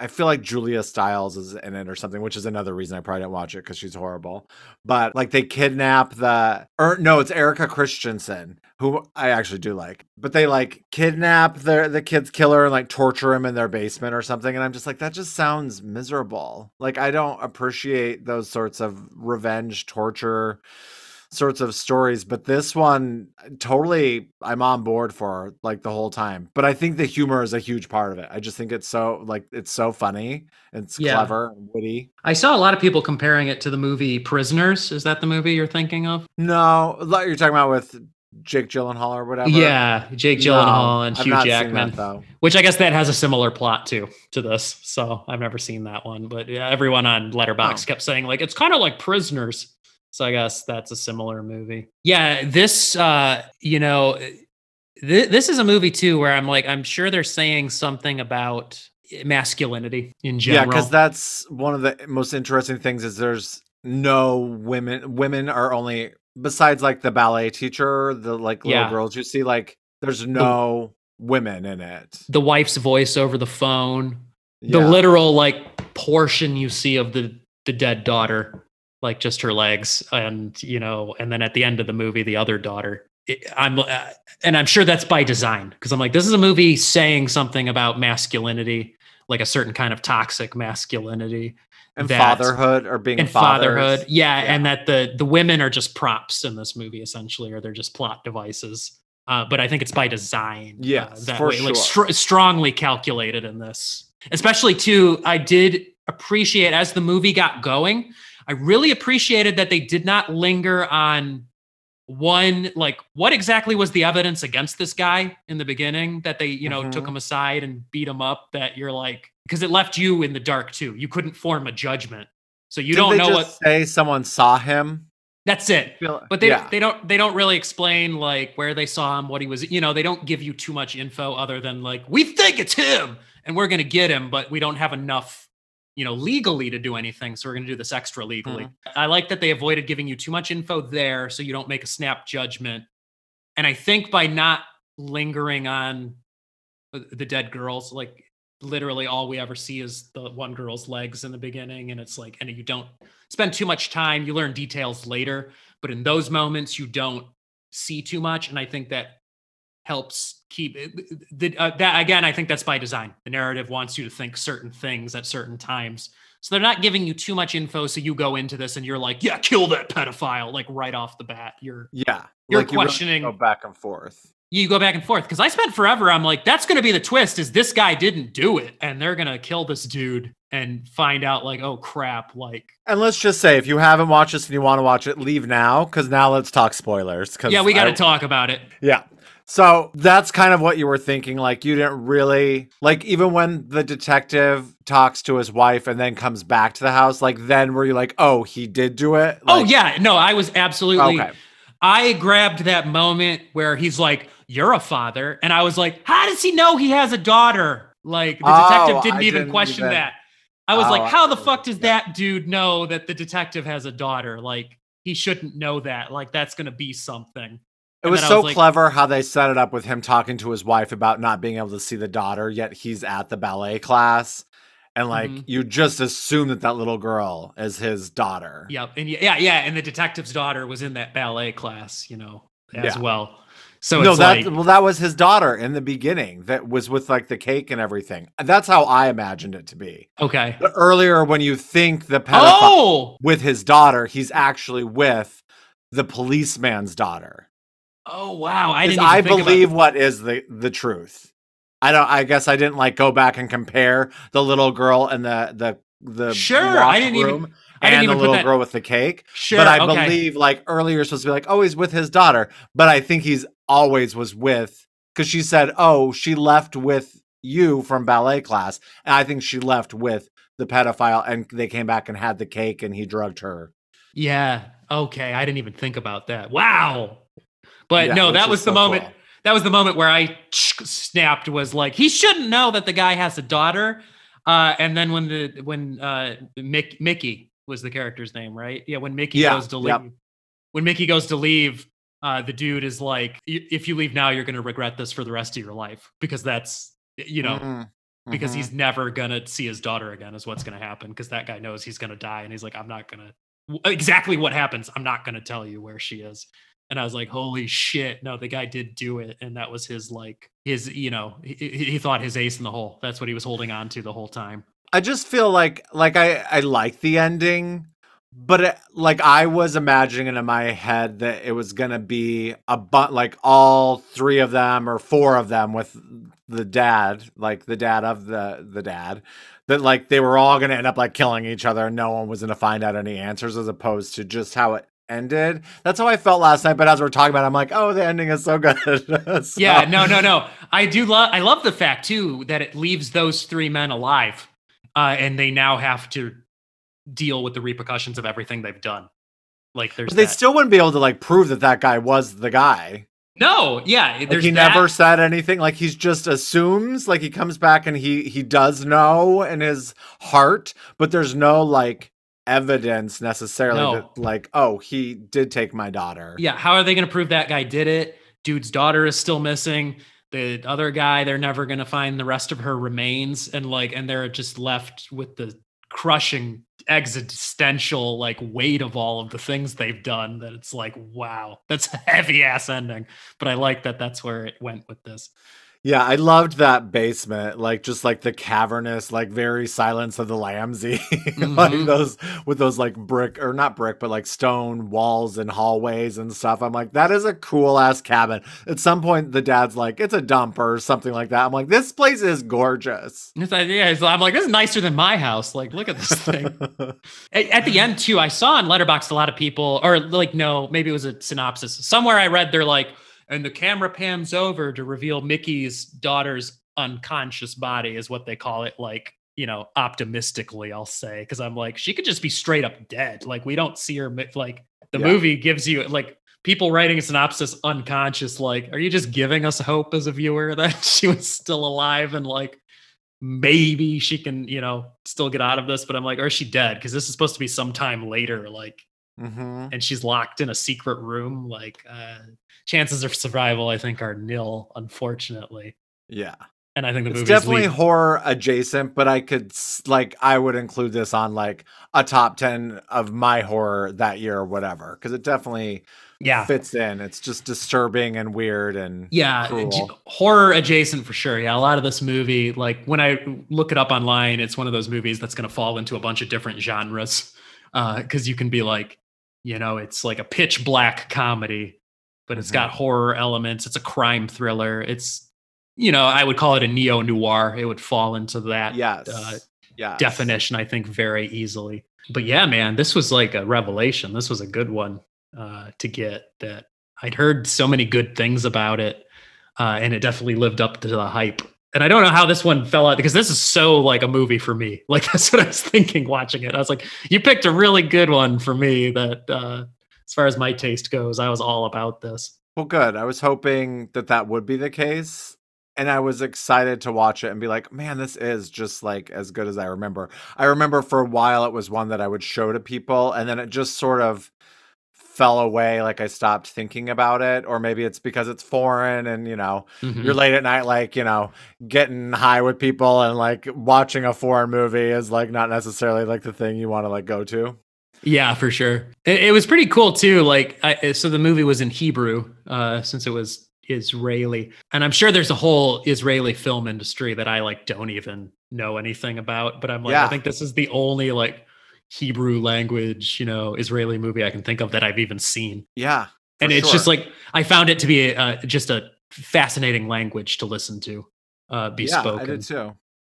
I feel like Julia Stiles is in it or something, which is another reason I probably didn't watch it because she's horrible. But like they kidnap the, or no, it's Erika Christensen, who I actually do like. But they like kidnap the the kid's killer and like torture him in their basement or something. And I'm just like, that just sounds miserable. Like I don't appreciate those sorts of revenge torture sorts of stories. But this one, totally, I'm on board for like the whole time. But I think the humor is a huge part of it. I just think it's so like it's so funny. and It's
Yeah.
clever and witty.
i saw a lot of people comparing it to the movie prisoners is that the movie you're thinking of
No, you're talking about with Jake Gyllenhaal or whatever.
yeah jake
No,
gyllenhaal and
I've
hugh jackman
that, though.
which I guess that has a similar plot too to this. So I've never seen that one, but yeah, everyone on Letterboxd
Oh.
kept saying like it's kind of like Prisoners. So I guess that's a similar movie. Yeah, this uh, you know, th- this is a movie too where I'm like I'm sure they're saying something about masculinity in general.
Yeah, because that's one of the most interesting things is there's no women. Women are only besides like the ballet teacher, the like little
Yeah.
girls you see. Like there's no women in it.
the wife's voice over the phone, the literal like portion you see of the the dead daughter like just her legs and you know and then at the end of the movie the other daughter It- i'm uh, and i'm sure that's by design because i'm like this is a movie saying something about masculinity like a certain kind of toxic masculinity
and
that-
fatherhood or being
and
fathers.
fatherhood yeah,
Yeah.
and that the the women are just props in this movie essentially or they're just plot devices uh, but i think it's by design uh,
Yes,
that
for
way like
sure.
str- strongly calculated in this especially too i did appreciate as the movie got going i really appreciated that they did not linger on one like what exactly was the evidence against this guy in the beginning that they you know took
Mhm.
him aside and beat him up that you're like because it left you in the dark too you couldn't form a judgment so you
Didn't
don't
they
know
just
what
say someone saw him.
That's it. But they
yeah.
they don't they don't really explain like where they saw him, what he was. You know, they don't give you too much info other than like we think it's him and we're gonna get him, but we don't have enough, you know, legally to do anything. So we're gonna do this extra legally. Mm-hmm. I like that they avoided giving you too much info there, so you don't make a snap judgment. And I think by not lingering on the dead girls, like literally all we ever see is the one girl's legs in the beginning, and it's like, and you don't spend too much time. You learn details later, but in those moments, you don't see too much, and I think that helps keep it, the, uh, that again. I think that's by design. The narrative wants you to think certain things at certain times. So they're not giving you too much info, so you go into this and you're like, "Yeah, kill that pedophile!" Like right off the bat, you're
yeah.
You're
like you really
questioning-
go back and forth.
you go back and forth because I spent forever. I'm like, that's going to be the twist is this guy didn't do it, and they're going to kill this dude and find out like, oh crap, like
And let's just say, if you haven't watched this and you want to watch it, leave now because now let's talk spoilers. 'cause
yeah, we got to talk about it.
Yeah. So that's kind of what you were thinking. Like you didn't really like even when the detective talks to his wife and then comes back to the house, like then were you like, oh, he did do it?
oh yeah, no, I was absolutely.
Okay.
I grabbed that moment where he's like, "You're a father," and I was like, "How does he know he has a daughter?" Like the
Oh,
detective didn't
I
even
didn't
question
even-
that. I was
Oh,
like, "How the fuck does that dude know that the detective has a daughter? Like he shouldn't know that. Like that's gonna be something."
It was so
was like-
clever how they set it up with him talking to his wife about not being able to see the daughter, yet he's at the ballet class. And like
Mhm.
you just assume that that little girl is his daughter.
Yep. And yeah, yeah, and the detective's daughter was in that ballet class, you know, as
Yeah.
well. So
no,
it's
that
like,
well, that was his daughter in the beginning. That was with like the cake and everything. That's how I imagined it to be.
okay.
But earlier, when you think the pedophile
Oh,
with his daughter, he's actually with the policeman's daughter.
Oh wow! I didn't.
I
think about-
believe what is the the truth. I don't. I guess I didn't like go back and compare the little girl and the the the
Sure, I didn't even-
room
I didn't
and
even
the little
that-
girl with the cake.
Sure,
but I
okay.
believe like earlier you're supposed to be like, oh, he's with his daughter. But I think he's always was with because she said, oh, she left with you from ballet class, and I think she left with the pedophile, and they came back and had the cake, and he drugged her.
Yeah. Okay. I didn't even think about that. Wow. But
Yeah,
no, that was the
so
moment.
cool.
That was the moment where I snapped. Was like he shouldn't know that the guy has a daughter. Uh, and then when the when uh Mick, Mickey was the character's name, right? Yeah. When Mickey
Yeah,
goes to leave,
yep.
when Mickey goes to leave, uh, the dude is like, if you leave now, you're going to regret this for the rest of your life because that's you know
Mhm,
because
mhm.
he's never gonna see his daughter again is what's gonna happen because that guy knows he's gonna die and he's like i'm not gonna exactly what happens i'm not gonna tell you where she is and i was like holy shit no the guy did do it and that was his like his you know he, he thought his ace in the hole. That's what he was holding on to the whole time.
I just feel like like I I like the ending, but it, like I was imagining in my head that it was gonna be a but like all three of them or four of them with the dad, like the dad of the the dad, that like they were all gonna end up like killing each other and no one was gonna find out any answers as opposed to just how it ended. That's how I felt last night. But as we're talking about, it, I'm like, oh, the ending is so good. [LAUGHS] So-
yeah no no no i do love i love the fact too that it leaves those three men alive uh and they now have to deal with the repercussions of everything they've done like there's
But they
that.
still wouldn't be able to like prove that that guy was the guy.
no yeah
Like he
that.
never said anything. Like he's just assumes. Like he comes back and he he does know in his heart, but there's no like evidence necessarily
No.
that like oh he did take my daughter.
Yeah, how are they going to prove that guy did it? Dude's daughter is still missing. The other guy, they're never going to find the rest of her remains, and like, and they're just left with the crushing existential like weight of all of the things they've done. That it's like, wow, that's a heavy ass ending. But I like that that's where it went with this.
Yeah, I loved that basement, like just like the cavernous, like very Silence of the Lambsy, [LAUGHS] like
Mhm.
those with those like brick or not brick, but like stone walls and hallways and stuff. I'm like, that is a cool ass cabin. At some point, the dad's like, it's a dump or something like that. I'm like, this place is gorgeous.
It's yeah, it's- I'm like, this is nicer than my house. Like, look at this thing. [LAUGHS] At, at the end too, I saw on Letterboxd a lot of people, or like no, maybe it was a synopsis. Somewhere I read they're like, and the camera pans over to reveal Mickey's daughter's unconscious body, is what they call it. Like, you know, optimistically, I'll say, because I'm like, she could just be straight up dead. Like, we don't see her like The
Yeah.
movie gives you like people writing a synopsis unconscious, like, are you just giving us hope as a viewer [LAUGHS] that she was still alive and like maybe she can, you know, still get out of this? But I'm like, or is she dead? Because this is supposed to be sometime later, like,
hmm
and she's locked in a secret room. Like, uh, chances of survival, I think, are nil, unfortunately.
Yeah.
And I think the
It's definitely
lead-
horror adjacent, but I could like I would include this on like a top 10 of my horror that year or whatever cuz it definitely
yeah.
fits in. It's just disturbing and weird and
Yeah,
cruel.
horror adjacent for sure. Yeah, a lot of this movie, like when I look it up online, it's one of those movies that's going to fall into a bunch of different genres. Uh, because you can be like, you know, it's like a pitch black comedy, but it's
Mhm.
got horror elements. It's a crime thriller. It's, you know, I would call it a neo noir. It would fall into that
yes.
uh,
yes.
definition, I think, very easily. But yeah, man, this was like a revelation. This was a good one uh, to get. That I'd heard so many good things about it, uh, and it definitely lived up to the hype. And I don't know how this one fell out because this is so like a movie for me. [LAUGHS] Like that's what I was thinking watching it. I was like, you picked a really good one for me. That uh, as far as my taste goes, I was all about this.
Well, good. I was hoping that that would be the case. And I was excited to watch it and be like, man, this is just like as good as I remember. I remember for a while it was one that I would show to people, and then it just sort of fell away. Like I stopped thinking about it, or maybe it's because it's foreign and, you know,
Mhm.
you're late at night, like, you know, getting high with people and like watching a foreign movie is like not necessarily like the thing you want to like go to.
Yeah, for sure. It, it was pretty cool too. Like, I, so the movie was in Hebrew, uh, since it was Israeli, and I'm sure there's a whole Israeli film industry that I like don't even know anything about. But I'm like, I think this is the only like Hebrew language, you know, Israeli movie I can think of that I've even seen.
Yeah.
and it's just like I found it to be uh, just a fascinating language to listen to, uh, be
yeah,
spoken
I did too.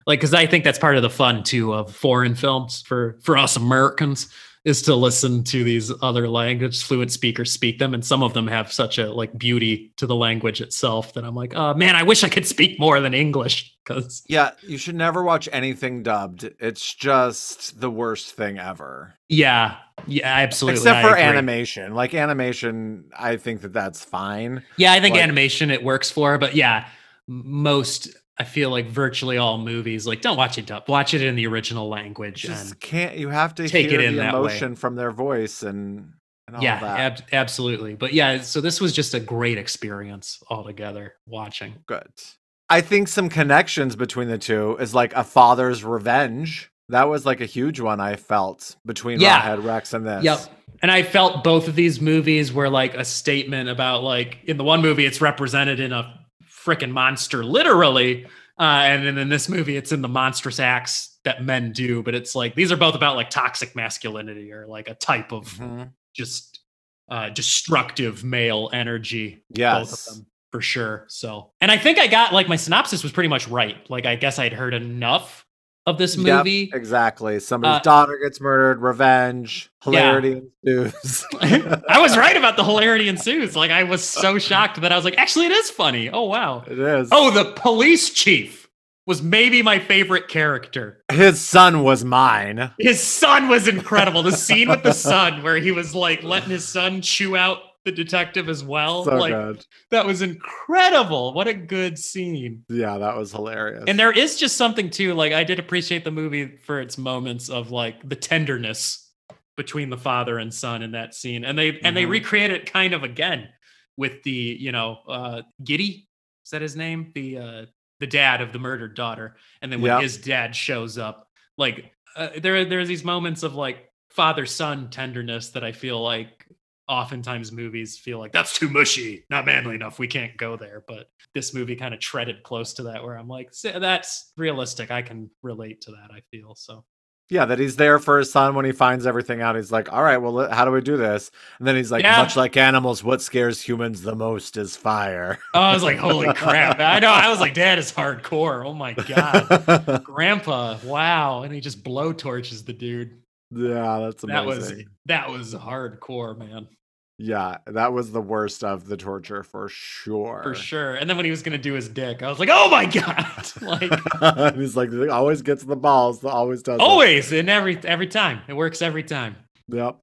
like because i think that's part of the fun too of foreign films for for us americans is to listen to these other language fluent speakers speak them and some of them have such a like beauty to the language itself that i'm like oh man i wish i could speak more than english because
Yeah, you should never watch anything dubbed. It's just the worst thing ever.
yeah yeah absolutely
Except
I
for
agree.
animation. Like animation, I think that that's fine.
yeah i think
like-
animation it works for but yeah most i feel like virtually all movies like don't watch it dub watch it in the original language
Just
and
can't you have to
Take
hear
it in
the
that way.
emotion from their voice and, and all
yeah
that.
ab- absolutely but yeah so this was just a great experience altogether watching
Good. I think some connections between the two is like a father's revenge. That was like a huge one I felt between
Yeah.
Rawhead Rex and this.
Yep. And I felt both of these movies were like a statement about like in the one movie it's represented in a freaking monster literally uh, and then in this movie it's in the monstrous acts that men do but it's like these are both about like toxic masculinity or like a type of
Mhm.
just uh destructive male energy both
Yes.
of them for sure so and i think i got like my synopsis was pretty much right like i guess i'd heard enough of this
Yep,
movie
exactly. Somebody's
Uh,
daughter gets murdered, revenge, hilarity ensues. [LAUGHS]
I was right about the [LAUGHS] hilarity ensues. Like I was so shocked that I was like, actually, it is funny. Oh wow.
It is.
Oh, the police chief was maybe my favorite character.
his son was mine.
His son was incredible. The scene with the [LAUGHS] son, where he was like letting his son chew out the detective as well.
So
like
good.
that was incredible. What a good scene.
Yeah, that was hilarious.
And there is just something too, like I did appreciate the movie for its moments of like the tenderness between the father and son in that scene. And they and they
Mhm.
recreate it kind of again with the, you know, uh Giddy, is that his name? The uh the dad of the murdered daughter. And then when
Yep.
his dad shows up, like uh, there there are these moments of like father son tenderness that I feel like oftentimes movies feel like that's too mushy, not manly enough. We can't go there. But this movie kind of treaded close to that, where I'm like, that's realistic. I can relate to that. I feel so.
yeah, that he's there for his son when he finds everything out. He's like, all right, well, how do we do this? And then he's like,
Yeah.
much like animals, what scares humans the most is fire.
Oh, I was like, holy crap! I know. I was like, Dad is hardcore. Oh my god, [LAUGHS] Grandpa, wow! And he just blow torches the dude.
Yeah, that's amazing.
That was that was hardcore, man,
Yeah, that was the worst of the torture for sure.
for sure. And then when he was gonna do his dick, I was like, oh my [LAUGHS] god, [LAUGHS] like
he's like, "He always gets the balls, always does. it."
always and every every time it works every time.
Yep.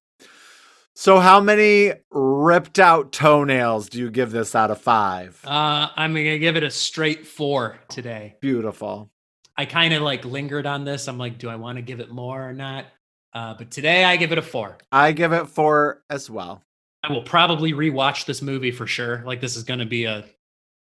So, how many ripped out toenails do you give this out of five?
Uh, I'm gonna give it a straight four today.
Beautiful.
I kind of like lingered on this. I'm like, do I want to give it more or not? Uh, but today I give it a four.
I give it four as well.
I will probably rewatch this movie for sure. Like this is going to be a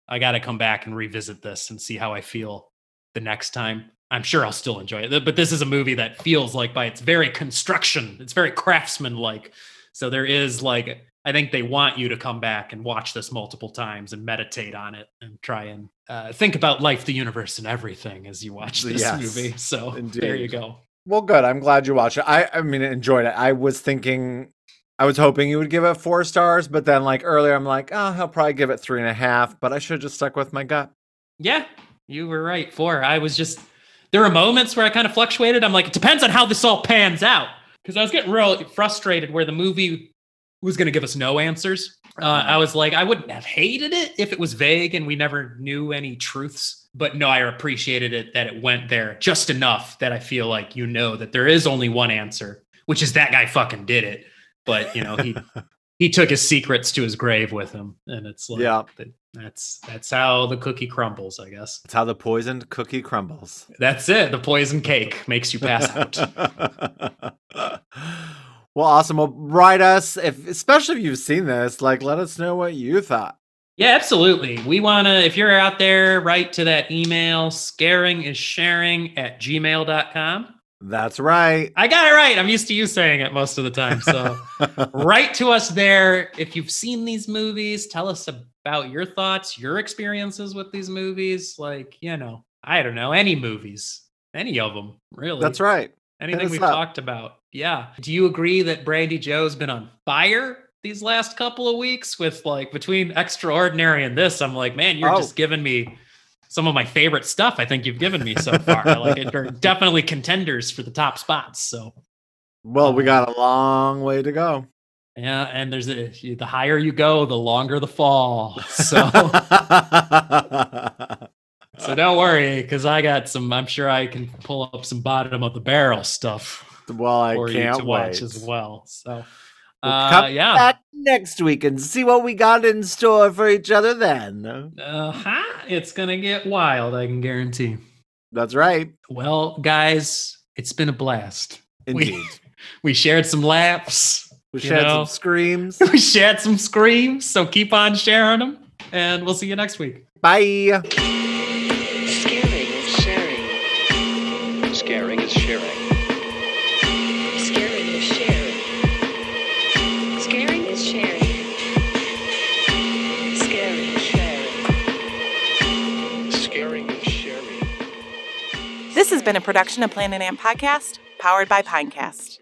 I got to come back and revisit this and see how I feel the next time. I'm sure I'll still enjoy it. But this is a movie that feels like by its very construction, it's very craftsman like. So there is like I think they want you to come back and watch this multiple times and meditate on it and try and uh, think about life, the universe, and everything as you watch this
Yes,
movie. So there you go.
Well, good. I'm glad you watched it. I, I mean, enjoyed it. I was thinking, I was hoping you would give it four stars, but then like earlier, I'm like, oh, he'll probably give it three and a half. But I should have just stuck with my gut.
Yeah, you were right. Four. I was just there were moments where I kind of fluctuated. I'm like, it depends on how this all pans out. Because I was getting real frustrated where the movie was going to give us no answers. Uh, I was like, I wouldn't have hated it if it was vague and we never knew any truths. But no, I appreciated it that it went there just enough that I feel like you know that there is only one answer, which is that guy fucking did it. But you know, he [LAUGHS] he took his secrets to his grave with him, and it's like,
Yeah.
that- that's that's how the cookie crumbles, I guess.
It's how the poisoned cookie crumbles.
That's it. The poison cake makes you pass out. [LAUGHS]
well, awesome. Well, write us if, especially if you've seen this. Like, let us know what you thought.
Yeah, absolutely. We want to, if you're out there, write to that email, scaring is sharing at gmail.com.
That's right.
I got it right. I'm used to you saying it most of the time. So [LAUGHS] write to us there. If you've seen these movies, tell us about your thoughts, your experiences with these movies. Like, you know, I don't know, any movies, any of them, really.
That's right.
Anything we've
up.
talked about. Yeah. Do you agree that Brandy Joe's been on fire these last couple of weeks with like between extraordinary and this? I'm like, man, you're
Oh.
just giving me some of my favorite stuff I think you've given me so far. [LAUGHS] like it are definitely contenders for the top spots. So
Well, we um, got a long way to go.
yeah, and there's a the higher you go, the longer the fall. So [LAUGHS] so don't worry, because I got some, I'm sure I can pull up some bottom of the barrel stuff
well, I can't wait.
watch as well. So
We'll
uh,
come
yeah.
back next week and see what we got in store for each other then.
Uh-huh. It's gonna get wild, I can guarantee.
That's right.
Well, guys, it's been a blast.
Indeed. [LAUGHS]
We shared some laughs.
We shared
know.
some screams. [LAUGHS]
We shared some screams. So keep on sharing them. And we'll see you next week.
Bye.
This has been a production of Planet Amp Podcast, powered by Pinecast.